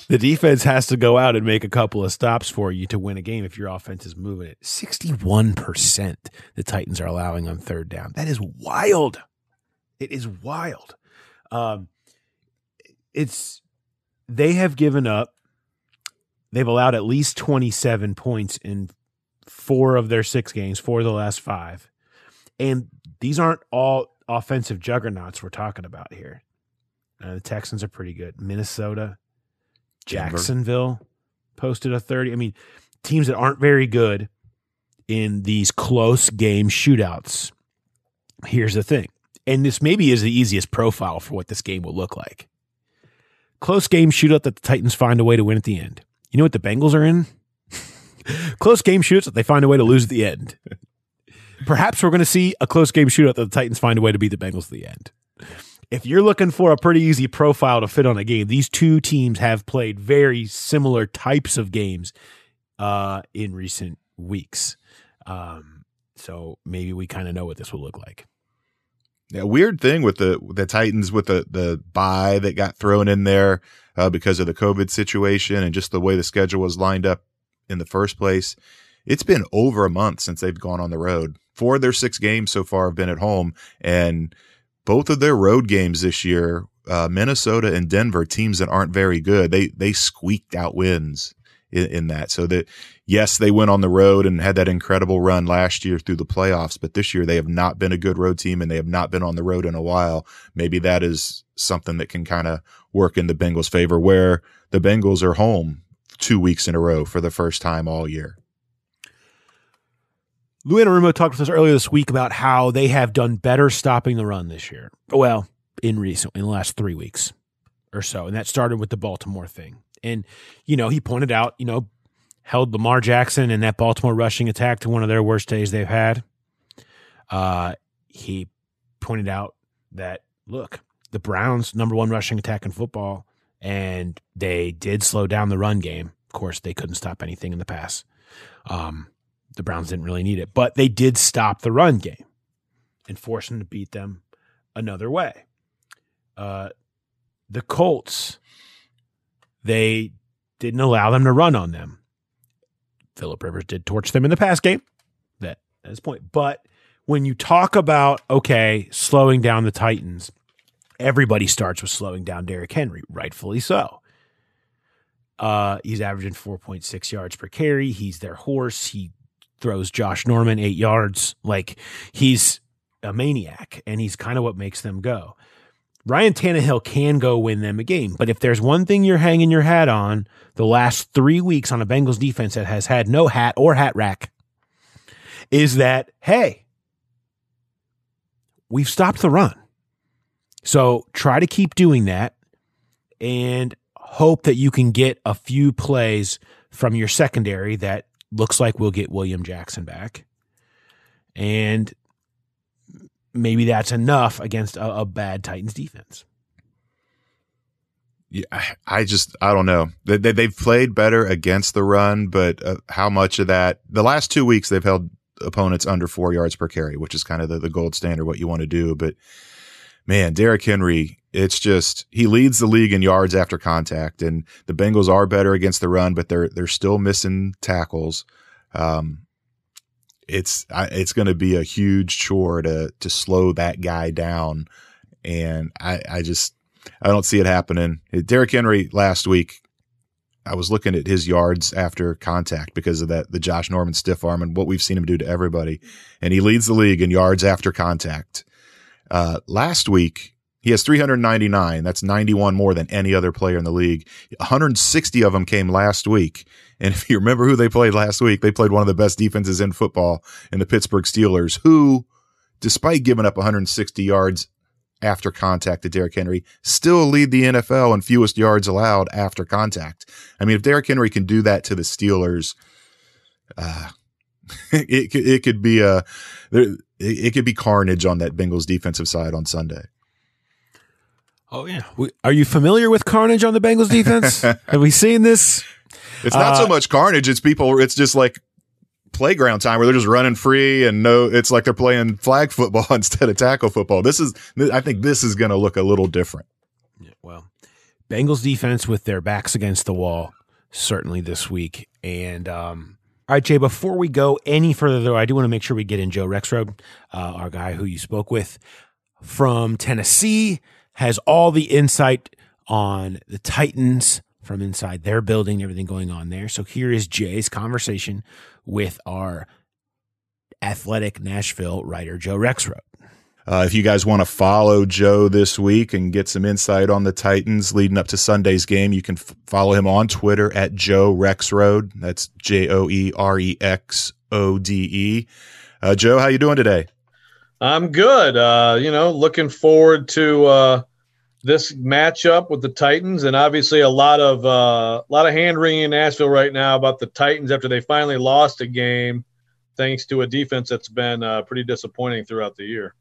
the defense has to go out and make a couple of stops for you to win a game if your offense is moving it. 61% the Titans are allowing on third down. That is wild. It is wild. Um, it's they have given up. They've allowed at least 27 points in four of their six games, four of the last five. And these aren't all offensive juggernauts we're talking about here. Uh, the Texans are pretty good. Minnesota, Denver. Jacksonville posted a 30. I mean, teams that aren't very good in these close game shootouts. Here's the thing. And this maybe is the easiest profile for what this game will look like. Close game shootout that the Titans find a way to win at the end. You know what the Bengals are in? close game shootouts that they find a way to lose at the end. Perhaps we're going to see a close game shootout that the Titans find a way to beat the Bengals at the end if you're looking for a pretty easy profile to fit on a game, these two teams have played very similar types of games uh, in recent weeks. Um, so maybe we kind of know what this will look like. Yeah, weird thing with the the Titans with the the bye that got thrown in there uh, because of the COVID situation and just the way the schedule was lined up in the first place. It's been over a month since they've gone on the road. Four of their six games so far have been at home, and both of their road games this year, uh, Minnesota and Denver, teams that aren't very good, they they squeaked out wins in, in, that. So that yes, they went on the road and had that incredible run last year through the playoffs, but this year they have not been a good road team and they have not been on the road in a while. Maybe that is something that can kind of work in the Bengals' favor, where the Bengals are home two weeks in a row for the first time all year. Lou Anarumo talked with us earlier this week about how they have done better stopping the run this year. Well, in recent, in the last three weeks or so, and that started with the Baltimore thing. And you know, he pointed out, you know, held Lamar Jackson and that Baltimore rushing attack to one of their worst days they've had. Uh, he pointed out that look, the Browns' number one rushing attack in football, and they did slow down the run game. Of course, they couldn't stop anything in the pass. Um, the Browns didn't really need it, but they did stop the run game and force them to beat them another way. Uh, the Colts, they didn't allow them to run on them. Philip Rivers did torch them in the pass game. That at this point, but when you talk about okay, slowing down the Titans, everybody starts with slowing down Derrick Henry, rightfully so. Uh, he's averaging 4.6 yards per carry. He's their horse. He throws Josh Norman eight yards. Like he's a maniac, and he's kind of what makes them go. Ryan Tannehill can go win them a game, but if there's one thing you're hanging your hat on the last three weeks on a Bengals defense that has had no hat or hat rack, is that hey, we've stopped the run. So try to keep doing that and hope that you can get a few plays from your secondary that looks like we'll get William Jackson back. And maybe that's enough against a, a bad Titans defense. Yeah, I just I don't know. They, they have played better against the run, but uh, how much of that? The last two weeks they've held opponents under four yards per carry, which is kind of the, the gold standard what you want to do. But man, Derrick Henry, it's just he leads the league in yards after contact, and the Bengals are better against the run, but they're they're still missing tackles. Um, it's it's going to be a huge chore to to slow that guy down, and I I just I don't see it happening. Derrick Henry last week, I was looking at his yards after contact because of that the Josh Norman stiff arm and what we've seen him do to everybody, and he leads the league in yards after contact. Uh, last week He has 399. That's 91 more than any other player in the league. 160 of them came last week. And if you remember who they played last week, they played one of the best defenses in football in the Pittsburgh Steelers, who, despite giving up 160 yards after contact to Derrick Henry, still lead the NFL in fewest yards allowed after contact. I mean, if Derrick Henry can do that to the Steelers, uh, it, it could be a, it could be carnage on that Bengals defensive side on Sunday. Oh yeah, are you familiar with carnage on the Bengals defense? Have we seen this? It's not uh, so much carnage. It's people. It's just like playground time where they're just running free and no, it's like they're playing flag football instead of tackle football. This is, I think this is going to look a little different. Yeah, well, Bengals defense with their backs against the wall certainly this week. And, um, all right, Jay, before we go any further, though, I do want to make sure we get in Joe Rexrode, uh, our guy who you spoke with from Tennessee, has all the insight on the Titans from inside their building, everything going on there. So here is Jay's conversation with our athletic Nashville writer, Joe Rexrode. Uh, if you guys want to follow Joe this week and get some insight on the Titans leading up to Sunday's game, you can f- follow him on Twitter at Joe Rexrode. That's J O E R E X O D E. Uh, Joe, how you doing today? I'm good. Uh, you know, looking forward to uh, this matchup with the Titans, and obviously a lot of uh, a lot of hand wringing in Nashville right now about the Titans after they finally lost a game, thanks to a defense that's been uh, pretty disappointing throughout the year.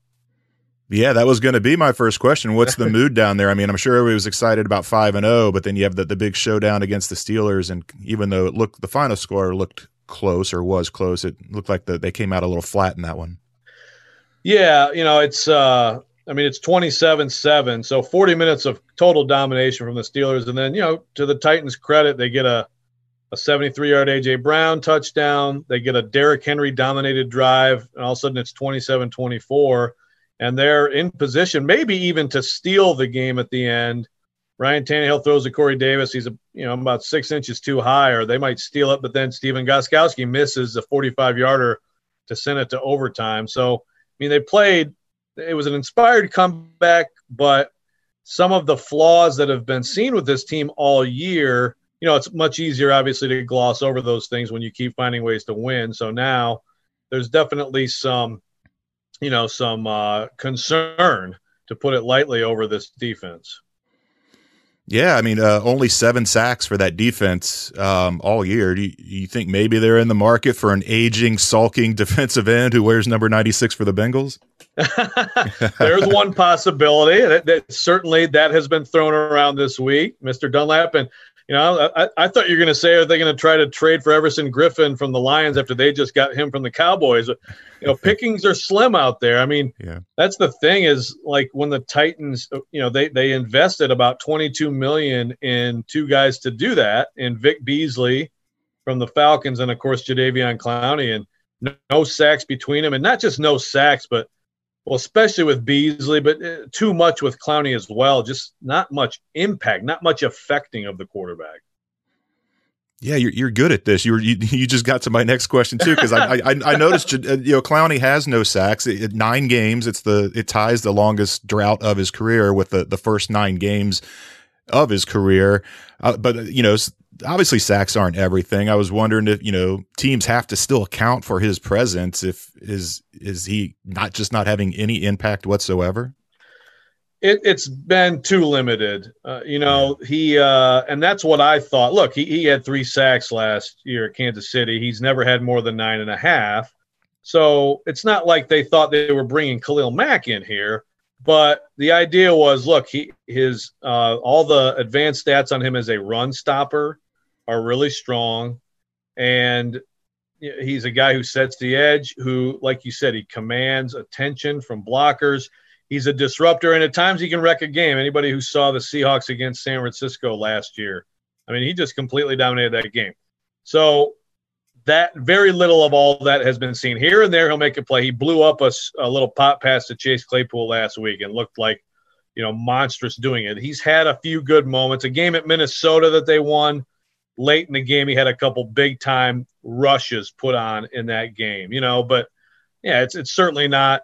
Yeah, that was going to be my first question. What's the mood down there? I mean, I'm sure everybody was excited about five and zero, oh, but then you have the, the big showdown against the Steelers, and even though it looked the final score looked close or was close, it looked like the, they came out a little flat in that one. Yeah, you know, it's uh, I mean, it's 27 7. So 40 minutes of total domination from the Steelers. And then, you know, to the Titans' credit, they get a, a 73 yard A.J. Brown touchdown. They get a Derrick Henry dominated drive. And all of a sudden it's 27 24. And they're in position, maybe even to steal the game at the end. Ryan Tannehill throws to Corey Davis. He's a you know about six inches too high, or they might steal it. But then Stephen Gostkowski misses a 45 yarder to send it to overtime. So I mean, they played it was an inspired comeback, but some of the flaws that have been seen with this team all year, you know, it's much easier, obviously, to gloss over those things when you keep finding ways to win. So now there's definitely some, you know, some uh, concern, to put it lightly, over this defense. Yeah, I mean, uh, only seven sacks for that defense um, all year. Do you, you, think maybe they're in the market for an aging, sulking defensive end who wears number 96 for the Bengals? There's one possibility. That, that, certainly that has been thrown around this week, Mr. Dunlap. And you know, I, I thought you were going to say, are they going to try to trade for Everson Griffen from the Lions after they just got him from the Cowboys? You know, pickings are slim out there. I mean, yeah. that's the thing is like when the Titans, uh, you know, they they invested about 22 million in two guys to do that, in Vic Beasley from the Falcons, and of course Jadeveon Clowney, and no, no sacks between them, and not just no sacks, but well, especially with Beasley, but uh, too much with Clowney as well. Just not much impact, not much affecting of the quarterback. Yeah, you're you're good at this. You you, you just got to my next question too because I, I I noticed uh, you know Clowney has no sacks. It, nine games. It's the it ties the longest drought of his career with the the first nine games of his career. Uh, but you know obviously sacks aren't everything. I was wondering if you know teams have to still account for his presence. If is is he not just not having any impact whatsoever? It, has been too limited. Uh, you know he uh, and that's what I thought. Look, he he had three sacks last year at Kansas City. He's never had more than nine and a half. So it's not like they thought they were bringing Khalil Mack in here. But the idea was, look, he his uh, all the advanced stats on him as a run stopper are really strong, and he's a guy who sets the edge. Who, like you said, he commands attention from blockers. He's a disruptor, and at times he can wreck a game. Anybody who saw the Seahawks against San Francisco last year, I mean, he just completely dominated that game. So that very little of all that has been seen here and there. He'll make a play. He blew up a, a little pop pass to Chase Claypool last week and looked like, you know, monstrous doing it. He's had a few good moments. A game at Minnesota that they won late in the game, he had a couple big time rushes put on in that game, you know, but yeah, it's, it's certainly not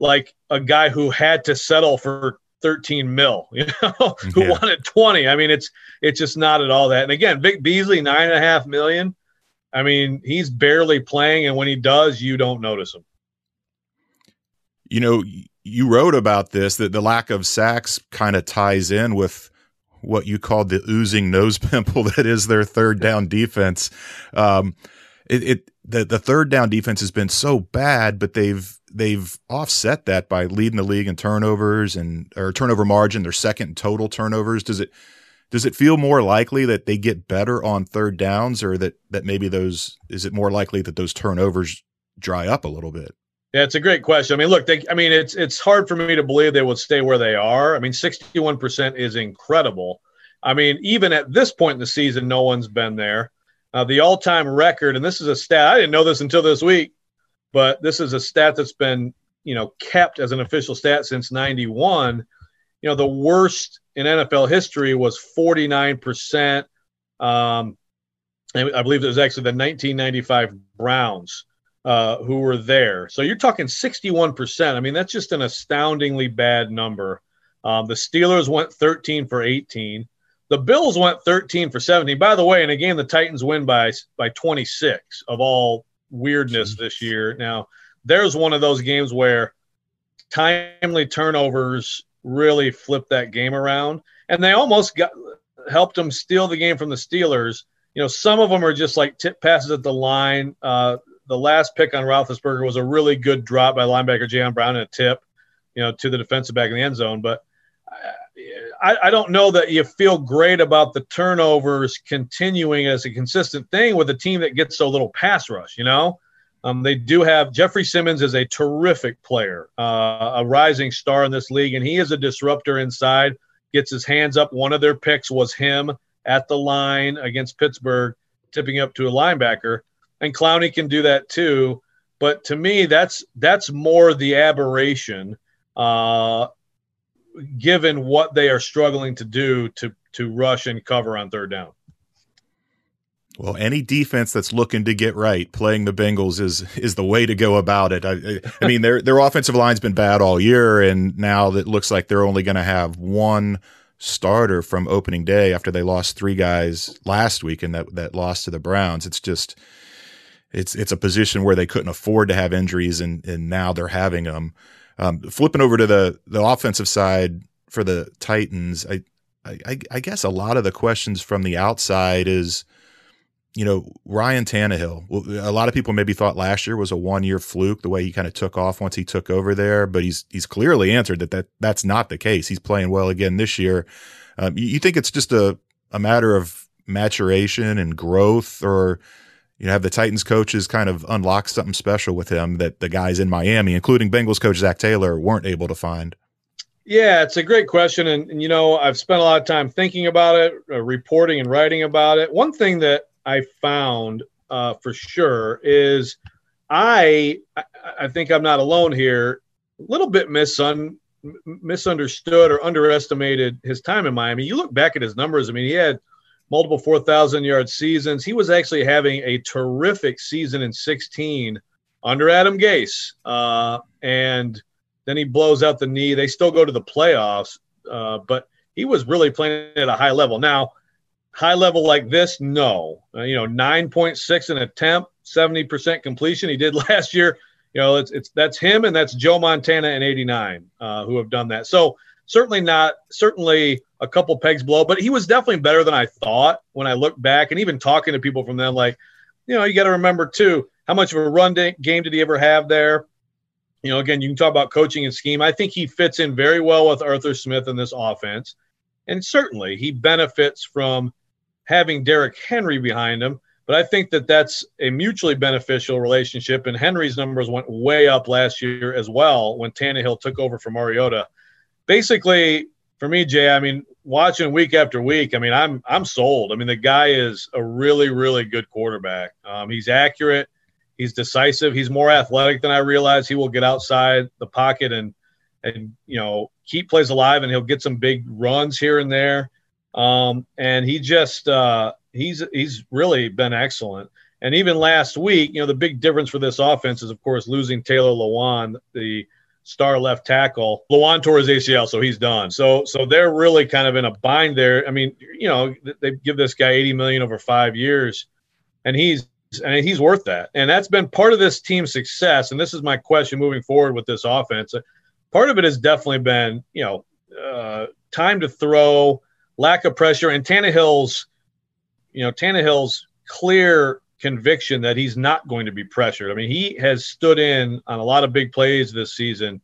like a guy who had to settle for 13 mil, you know, who Yeah. wanted 20. I mean, it's it's just not at all that. And again, Vic Beasley, nine and a half million. I mean, he's barely playing, and when he does, you don't notice him. you know, you wrote about this that the lack of sacks kind of ties in with what you called the oozing nose pimple that is their third down defense. Um, it, it the the third down defense has been so bad, but they've they've offset that by leading the league in turnovers and or turnover margin. They're second total turnovers. Does it does it feel more likely that they get better on third downs, or that that maybe those is it more likely that those turnovers dry up a little bit? Yeah, it's a great question. I mean, look, they, I mean, it's it's hard for me to believe they would stay where they are. I mean, sixty-one percent is incredible. I mean, even at this point in the season, no one's been there. Uh, the all-time record, and this is a stat I didn't know this until this week, but this is a stat that's been you know kept as an official stat since '91. You know, the worst in NFL history was forty-nine percent. Um, I I believe it was actually the 1995 Browns uh, who were there. So you're talking 61%. I mean, that's just an astoundingly bad number. Um, the Steelers went 13 for 18. The Bills went 13 for 17. By the way, in a game the Titans win by by 26 of all weirdness this year. Now, there's one of those games where timely turnovers really flipped that game around, and they almost got helped them steal the game from the Steelers. You know, some of them are just like tip passes at the line. Uh, the last pick on Roethlisberger was a really good drop by linebacker Jayon Brown and a tip, you know, to the defensive back in the end zone. But I, I don't know that you feel great about the turnovers continuing as a consistent thing with a team that gets so little pass rush. You know, um, they do have Jeffery Simmons is a terrific player, uh, a rising star in this league, and he is a disruptor inside. Gets his hands up. One of their picks was him at the line against Pittsburgh, tipping up to a linebacker and Clowney can do that too. But to me, that's that's more the aberration, uh, given what they are struggling to do to to rush and cover on third down. Well, any defense that's looking to get right, playing the Bengals is is the way to go about it. I, I mean, their their offensive line's been bad all year, and now it looks like they're only going to have one starter from opening day after they lost three guys last week and that that lost to the Browns. It's just it's it's a position where they couldn't afford to have injuries, and and now they're having them. Um, flipping over to the the offensive side for the Titans, I, I I guess a lot of the questions from the outside is you know, Ryan Tannehill. A lot of people maybe thought last year was a one year fluke, the way he kind of took off once he took over there. But he's he's clearly answered that, that that's not the case. He's playing well again this year. Um, you, you think it's just a, a matter of maturation and growth, or you know, have the Titans coaches kind of unlock something special with him that the guys in Miami, including Bengals coach Zac Taylor, weren't able to find? Yeah, it's a great question, and, and you know, I've spent a lot of time thinking about it, uh, reporting and writing about it. One thing that I found uh, for sure is I, I think I'm not alone here. A little bit misun, misunderstood or underestimated his time in Miami. You look back at his numbers. I mean, he had multiple 4,000 yard seasons. He was actually having a terrific season in 16 under Adam Gase, uh, and then he blows out the knee. They still go to the playoffs, uh, but he was really playing at a high level. Now, high level like this, no. Uh, you know, 9.6 an attempt, 70% completion. He did last year. You know, it's it's that's him and that's Joe Montana in '89 uh, who have done that. So certainly not certainly a couple pegs below, but he was definitely better than I thought when I look back and even talking to people from them. Like, you know, you got to remember too how much of a run game did he ever have there? You know, again, you can talk about coaching and scheme. I think he fits in very well with Arthur Smith in this offense. And certainly he benefits from having Derrick Henry behind him. But I think that that's a mutually beneficial relationship. And Henry's numbers went way up last year as well when Tannehill took over from Mariota. Basically, for me, Jay, I mean, watching week after week, I mean, I'm I'm sold. I mean, the guy is a really, really good quarterback. Um, he's accurate. He's decisive. He's more athletic than I realized. He will get outside the pocket and and you know keep plays alive, and he'll get some big runs here and there. Um, and he just uh, he's he's really been excellent. And even last week, you know, the big difference for this offense is, of course, losing Taylor Lewan, the star left tackle. Lewan tore his ACL, so he's done. So so they're really kind of in a bind there. I mean, you know, they give this guy 80 million over five years, and he's and he's worth that. And that's been part of this team's success. And this is my question moving forward with this offense. Part of it has definitely been, you know, uh, time to throw, lack of pressure, and Tannehill's, you know, Tannehill's clear conviction that he's not going to be pressured. I mean, he has stood in on a lot of big plays this season,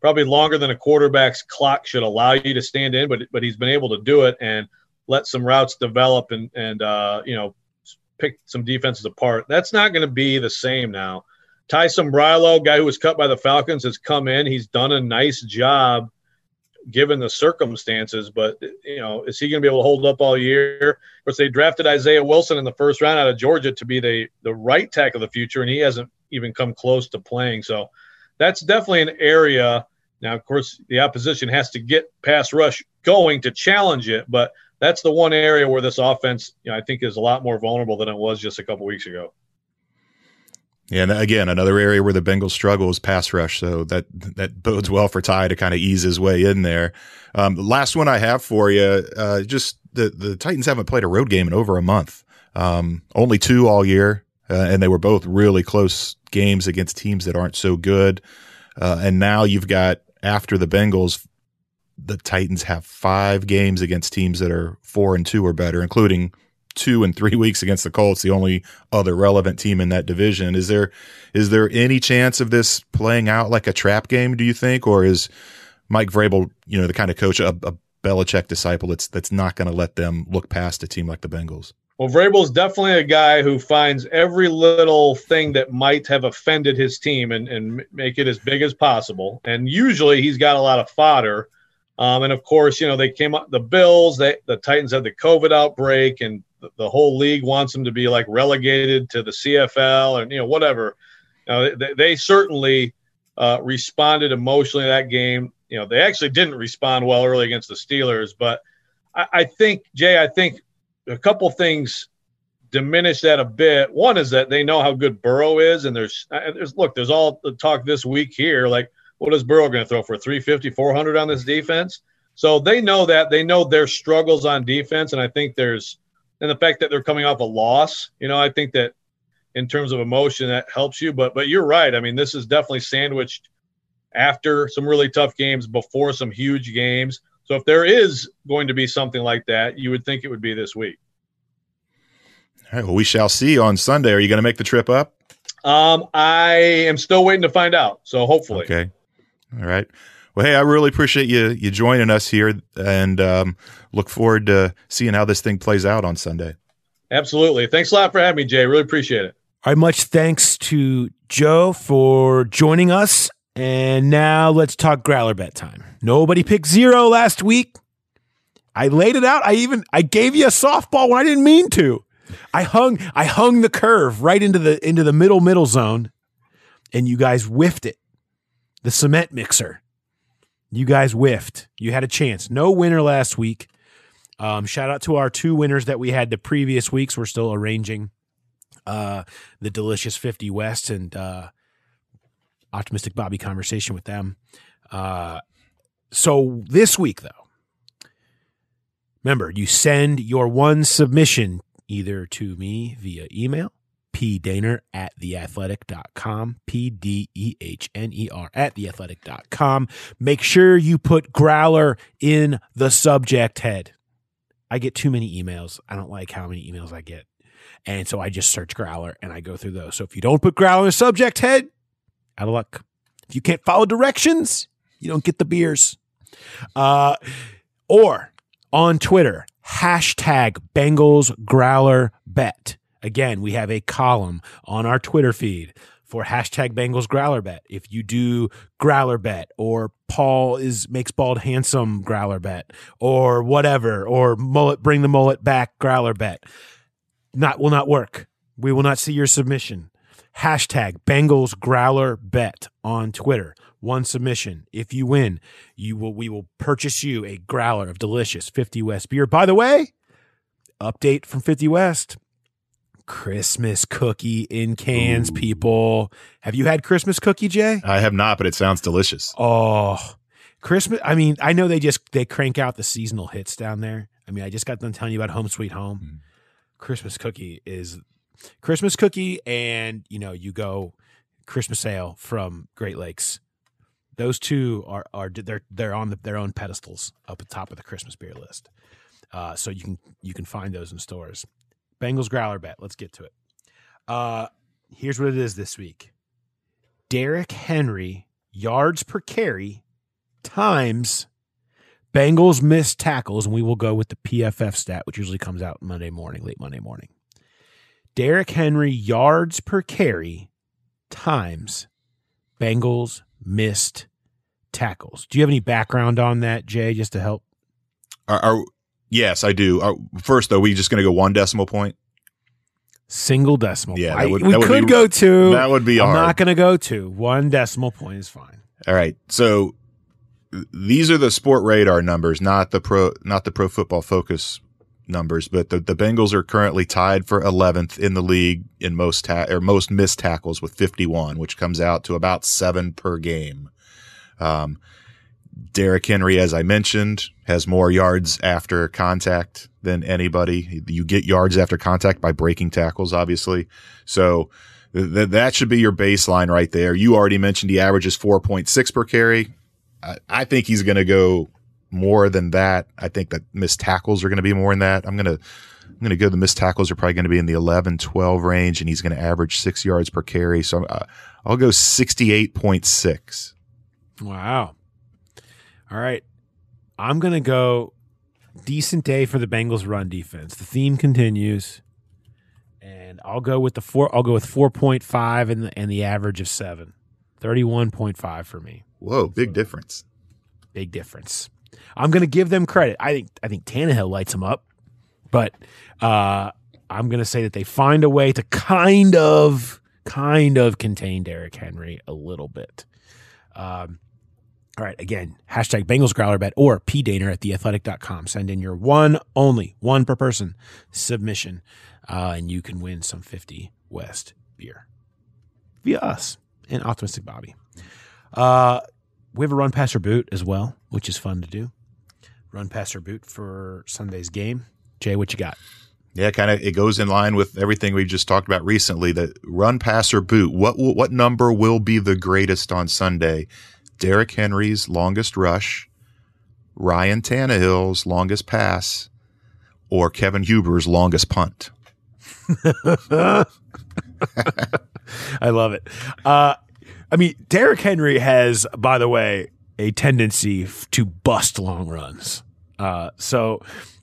probably longer than a quarterback's clock should allow you to stand in, but but he's been able to do it and let some routes develop and and uh, you know pick some defenses apart. That's not going to be the same now. Tyson Sambrailo, guy who was cut by the Falcons, has come in. He's done a nice job given the circumstances, but you know, is he going to be able to hold up all year? Of course, they drafted Isaiah Wilson in the first round out of Georgia to be the the right tackle of the future, and he hasn't even come close to playing. So that's definitely an area. Now, of course, the opposition has to get pass rush going to challenge it, but that's the one area where this offense, you know, I think, is a lot more vulnerable than it was just a couple weeks ago. Yeah, and again, another area where the Bengals struggle is pass rush. So that that bodes well for Ty to kind of ease his way in there. Um, the last one I have for you, uh, just the the Titans haven't played a road game in over a month. Um, only two all year, uh, and they were both really close games against teams that aren't so good. Uh, and now you've got after the Bengals, the Titans have five games against teams that are four and two or better, including two and three weeks against the Colts, the only other relevant team in that division. Is there is there any chance of this playing out like a trap game? Do you think, or is Mike Vrabel, you know, the kind of coach a, a Belichick disciple that's that's not going to let them look past a team like the Bengals? Well, Vrabel's definitely a guy who finds every little thing that might have offended his team and, and make it as big as possible. And usually he's got a lot of fodder. Um, and of course, you know, they came up the Bills, they, the Titans had the COVID outbreak, and the, whole league wants them to be like relegated to the CFL and you know whatever. You know, they, they certainly uh, responded emotionally to that game. You know, they actually didn't respond well early against the Steelers, but I, I think Jay, I think a couple things diminish that a bit. One is that they know how good Burrow is, and there's there's look, there's all the talk this week here like what is Burrow going to throw for 350, 400 on this defense? So they know that they know their struggles on defense, and I think there's and the fact that they're coming off a loss, you know, I think that in terms of emotion that helps you. But but you're right. I mean, this is definitely sandwiched after some really tough games, before some huge games. So if there is going to be something like that, you would think it would be this week. All right, well, we shall see on Sunday. Are you going to make the trip up? Um, I am still waiting to find out. So hopefully. Okay. All right. Well, hey, I really appreciate you you joining us here, and um, look forward to seeing how this thing plays out on Sunday. Absolutely. Thanks a lot for having me, Jay. Really appreciate it. All right, much thanks to Joe for joining us. And now let's talk growler bet time. Nobody picked zero last week. I laid it out. I even I gave you a softball when I didn't mean to. I hung I hung the curve right into the into the middle middle zone, and you guys whiffed it. The cement mixer. You guys whiffed. You had a chance. No winner last week. Um, shout out to our two winners that we had the previous weeks. We're still arranging uh, the delicious 50 West and uh, optimistic Bobby conversation with them. Uh, so this week, though, remember you send your one submission either to me via email pdehner at theathletic.com. P D E H N E R at theathletic.com. Make sure you put growler in the subject head. I get too many emails. I don't like how many emails I get. And so I just search growler and I go through those. So if you don't put growler in the subject head, out of luck. If you can't follow directions, you don't get the beers. Uh, or on Twitter, hashtag Bengals Growler Bet. Again, we have a column on our Twitter feed for hashtag Bengals Growler Bet. If you do Growler Bet or Paul is makes bald handsome Growler Bet or whatever or mullet bring the mullet back Growler Bet, not will not work. We will not see your submission. Hashtag Bengals Growler Bet on Twitter. One submission. If you win, you will we will purchase you a growler of delicious 50 West beer. By the way, update from 50 West Christmas cookie in cans, people. Have you had Christmas cookie, Jay? I have not, but it sounds delicious. Oh, Christmas. I mean, I know they just they crank out the seasonal hits down there. I mean, I just got done telling you about Home Sweet Home. Mm. Christmas cookie is Christmas cookie, and you know, you go Christmas ale from Great Lakes. Those two are are they're they're on the, their own pedestals up at the top of the Christmas beer list. Uh, so you can you can find those in stores. Bengals growler bet. Let's get to it. Uh, here's what it is this week. Derrick Henry yards per carry times Bengals missed tackles, and we will go with the PFF stat, which usually comes out Monday morning, late Monday morning. Derrick Henry yards per carry times Bengals missed tackles. Do you have any background on that, Jay, just to help? Are, are yes, I do. Are, first, though, we just going to go one decimal point. Single decimal. Yeah, point. would- we that would could be- go to. That would be I'm hard. not going to go to one decimal point is fine. All right. So these are the Sportradar numbers, not the pro, not the Pro Football Focus numbers. But the, the Bengals are currently tied for 11th in the league in most ta- or most missed tackles with 51, which comes out to about seven per game. Um, Derrick Henry, as I mentioned, has more yards after contact than anybody. You get yards after contact by breaking tackles, obviously. So th- th- that should be your baseline right there. You already mentioned he averages 4.6 per carry. I, I think he's going to go more than that. I think that missed tackles are going to be more than that. I'm going to, I'm going to go. The missed tackles are probably going to be in the 11, 12 range, and he's going to average six yards per carry. So uh, I'll go 68.6. Wow. All right. I'm going to go decent day for the Bengals run defense. The theme continues. And I'll go with the four I'll go with 4.5 and the and the average of 7. 31.5 for me. Whoa, big difference. Big difference. I'm going to give them credit. I think I think Tannehill lights them up. But uh I'm going to say that they find a way to kind of kind of contain Derrick Henry a little bit. Um all right, again, hashtag Bengals Growler Bet or pdehner at theathletic.com. Send in your one, only, one per person submission, uh, and you can win some 50 West beer via us and Optimistic Bobby. Uh, we have a run passer boot as well, which is fun to do. Run passer boot for Sunday's game. Jay, what you got? Yeah, kind of. It goes in line with everything we've just talked about recently. The run, pass, or boot. What what number will be the greatest on Sunday? Derrick Henry's longest rush, Ryan Tannehill's longest pass, or Kevin Huber's longest punt. I love it. Uh, I mean, Derrick Henry has, by the way, a tendency f- to bust long runs. Uh, so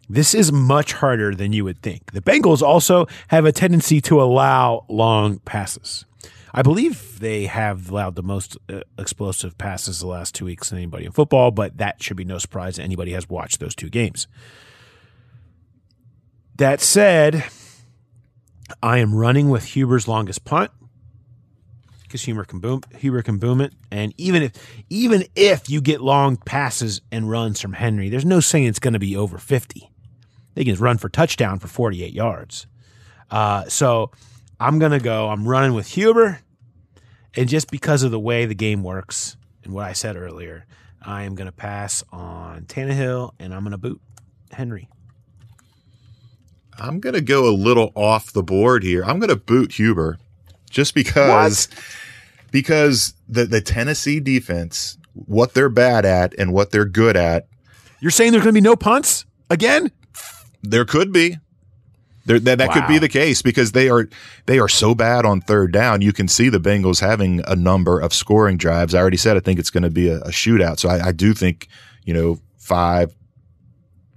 this is much harder than you would think. The Bengals also have a tendency to allow long passes. I believe they have allowed the most uh, explosive passes the last two weeks than anybody in football, but that should be no surprise to anybody has watched those two games. That said, I am running with Huber's longest punt because Huber can boom, Huber can boom it, and even if even if you get long passes and runs from Henry, there's no saying it's going to be over fifty. They can run for touchdown for forty eight yards. Uh, so I'm going to go. I'm running with Huber, and just because of the way the game works and what I said earlier, I am going to pass on Tannehill, and I'm going to boot Henry. I'm going to go a little off the board here. I'm going to boot Huber just because because the the Tennessee defense, what they're bad at and what they're good at, You're saying there's going to be no punts again? there could be. There, that that could be the case because they are they are so bad on third down. You can see the Bengals having a number of scoring drives. I already said I think it's going to be a, a shootout. So I, I do think you know five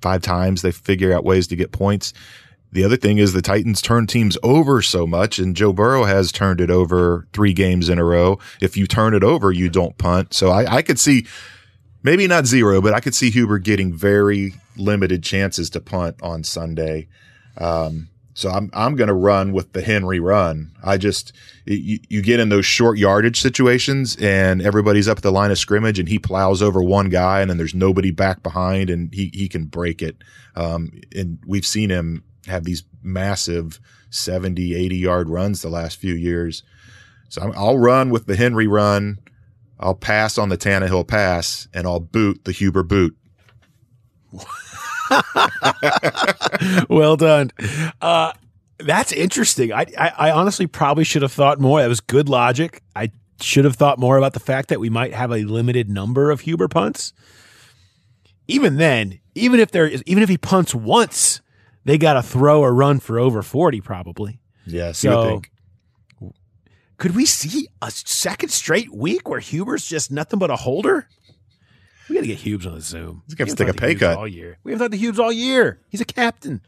five times they figure out ways to get points. The other thing is the Titans turn teams over so much, and Joe Burrow has turned it over three games in a row. If you turn it over, you don't punt. So I, I could see maybe not zero, but I could see Huber getting very limited chances to punt on Sunday. Um, so I'm I'm going to run with the Henry run. I just you, you get in those short yardage situations and everybody's up at the line of scrimmage and he plows over one guy and then there's nobody back behind and he he can break it. Um, and we've seen him have these massive 70, 80 yard runs the last few years. So I'm, I'll run with the Henry run. I'll pass on the Tannehill pass and I'll boot the Huber boot. well done. Uh, that's interesting. I, I, I honestly probably should have thought more. That was good logic. I should have thought more about the fact that we might have a limited number of Huber punts. Even then, even if there is, even if he punts once, they got to throw or run for over forty probably. Yes, So- think. Could we see a second straight week where Huber's just nothing but a holder? We got to get Hubes on the Zoom. He's have to take a pay Hubes cut. all year. We haven't talked to Hubes all year. He's a captain.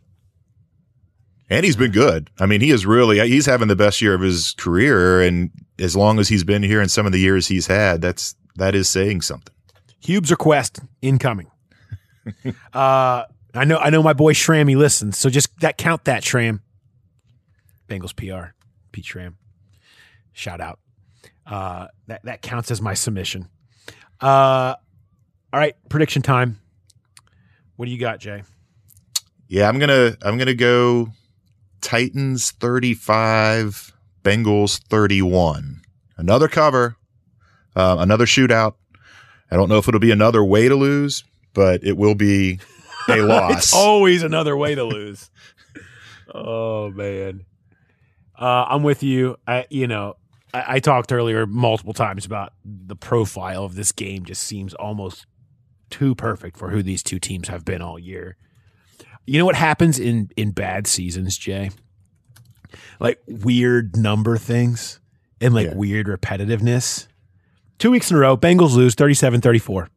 And he's been good. I mean, he is really, he's having the best year of his career. And as long as he's been here and some of the years he's had, that's, that is saying something. Hubes request incoming. uh, I know, I know my boy Shrammy listens, so just that count that Shram. Bengals PR, Pete Shram. Shout out. Uh, that that counts as my submission. Uh, all right, prediction time. What do you got, Jay? Yeah, I'm gonna I'm gonna go Titans 35, Bengals 31. Another cover, uh, another shootout. I don't know if it'll be another way to lose, but it will be a loss. it's always another way to lose. oh man, uh, I'm with you. I, you know, I, I talked earlier multiple times about the profile of this game. Just seems almost too perfect for who these two teams have been all year. You know what happens in in bad seasons, Jay? Like weird number things and like Yeah. weird repetitiveness. Two weeks in a row, Bengals lose 37-34.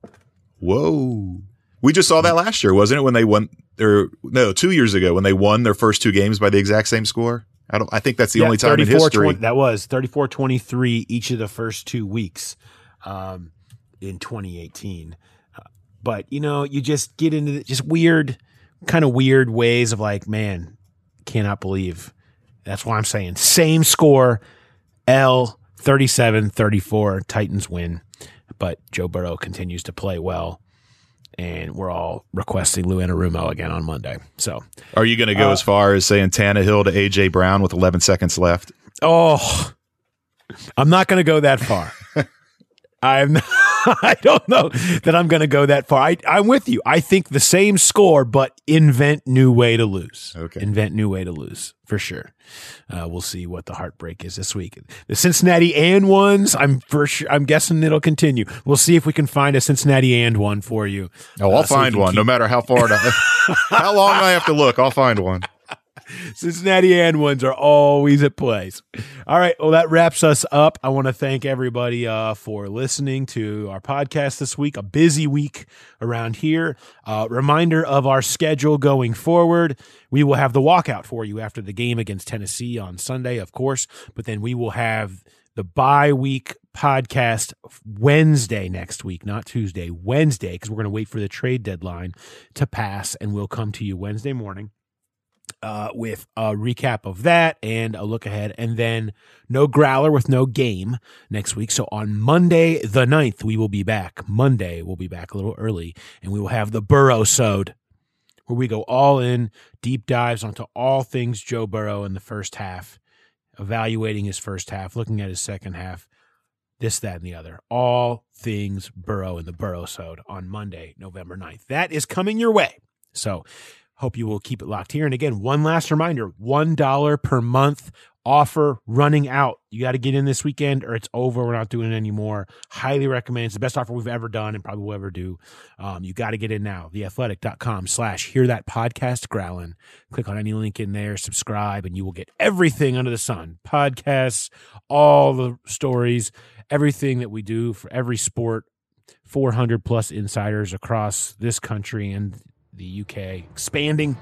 Whoa. We just saw that last year, wasn't it? When they won their no, two years ago when they won their first two games by the exact same score. I don't I think that's the Yeah, only time in history. 20 that was 34 23 each of the first two weeks um, in 2018. But, you know, you just get into the- just weird, kind of weird ways of like, man, cannot believe. That's why I'm saying same score, L 37 34, Titans win. But Joe Burrow continues to play well. And we're all requesting Lou Anarumo again on Monday. So, Are you going to go Uh, as far as saying Tannehill to AJ Brown with 11 seconds left? Oh, I'm not going to go that far. I'm. I don't know that I'm going to go that far. I, I'm with you. I think the same score, but invent new way to lose. Okay. invent new way to lose for sure. Uh, we'll see what the heartbreak is this week. The Cincinnati and ones. I'm for sure. I'm guessing it'll continue. We'll see if we can find a Cincinnati and one for you. Oh, I'll Uh, so find one. no matter how far, to, how long I have to look, I'll find one. Cincinnati and ones are always at place. All right. Well, that wraps us up. I want to thank everybody uh, for listening to our podcast this week. A busy week around here. Uh, reminder of our schedule going forward. We will have the walkout for you after the game against Tennessee on Sunday, of course, but then we will have the bye week podcast Wednesday next week, not Tuesday, Wednesday, because we're going to wait for the trade deadline to pass, and we'll come to you Wednesday morning uh, with a recap of that and a look ahead. And then no growler with no game next week. So on Monday, the 9th, we will be back. Monday, we'll be back a little early and we will have the Burrow Sode where we go all in, deep dives onto all things Joe Burrow in the first half, evaluating his first half, looking at his second half, this, that, and the other. All things Burrow in the Burrow Sode on Monday, November 9th. That is coming your way. So Hope you will keep it locked here. And again, one last reminder $1 per month offer running out. You got to get in this weekend or it's over. We're not doing it anymore. Highly recommend. It's the best offer we've ever done and probably will ever do. Um, you got to get in now. Theathletic.com slash hear that podcast growling. Click on any link in there, subscribe, and you will get everything under the sun podcasts, all the stories, everything that we do for every sport. 400 plus insiders across this country and the UK expanding.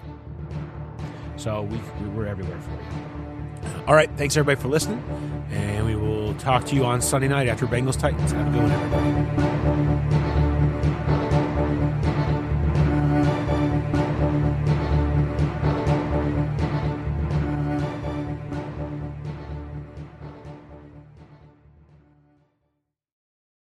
So we, we're everywhere for you. All right. Thanks, everybody, for listening. And we will talk to you on Sunday night after Bengals Titans. Have a good one, everybody.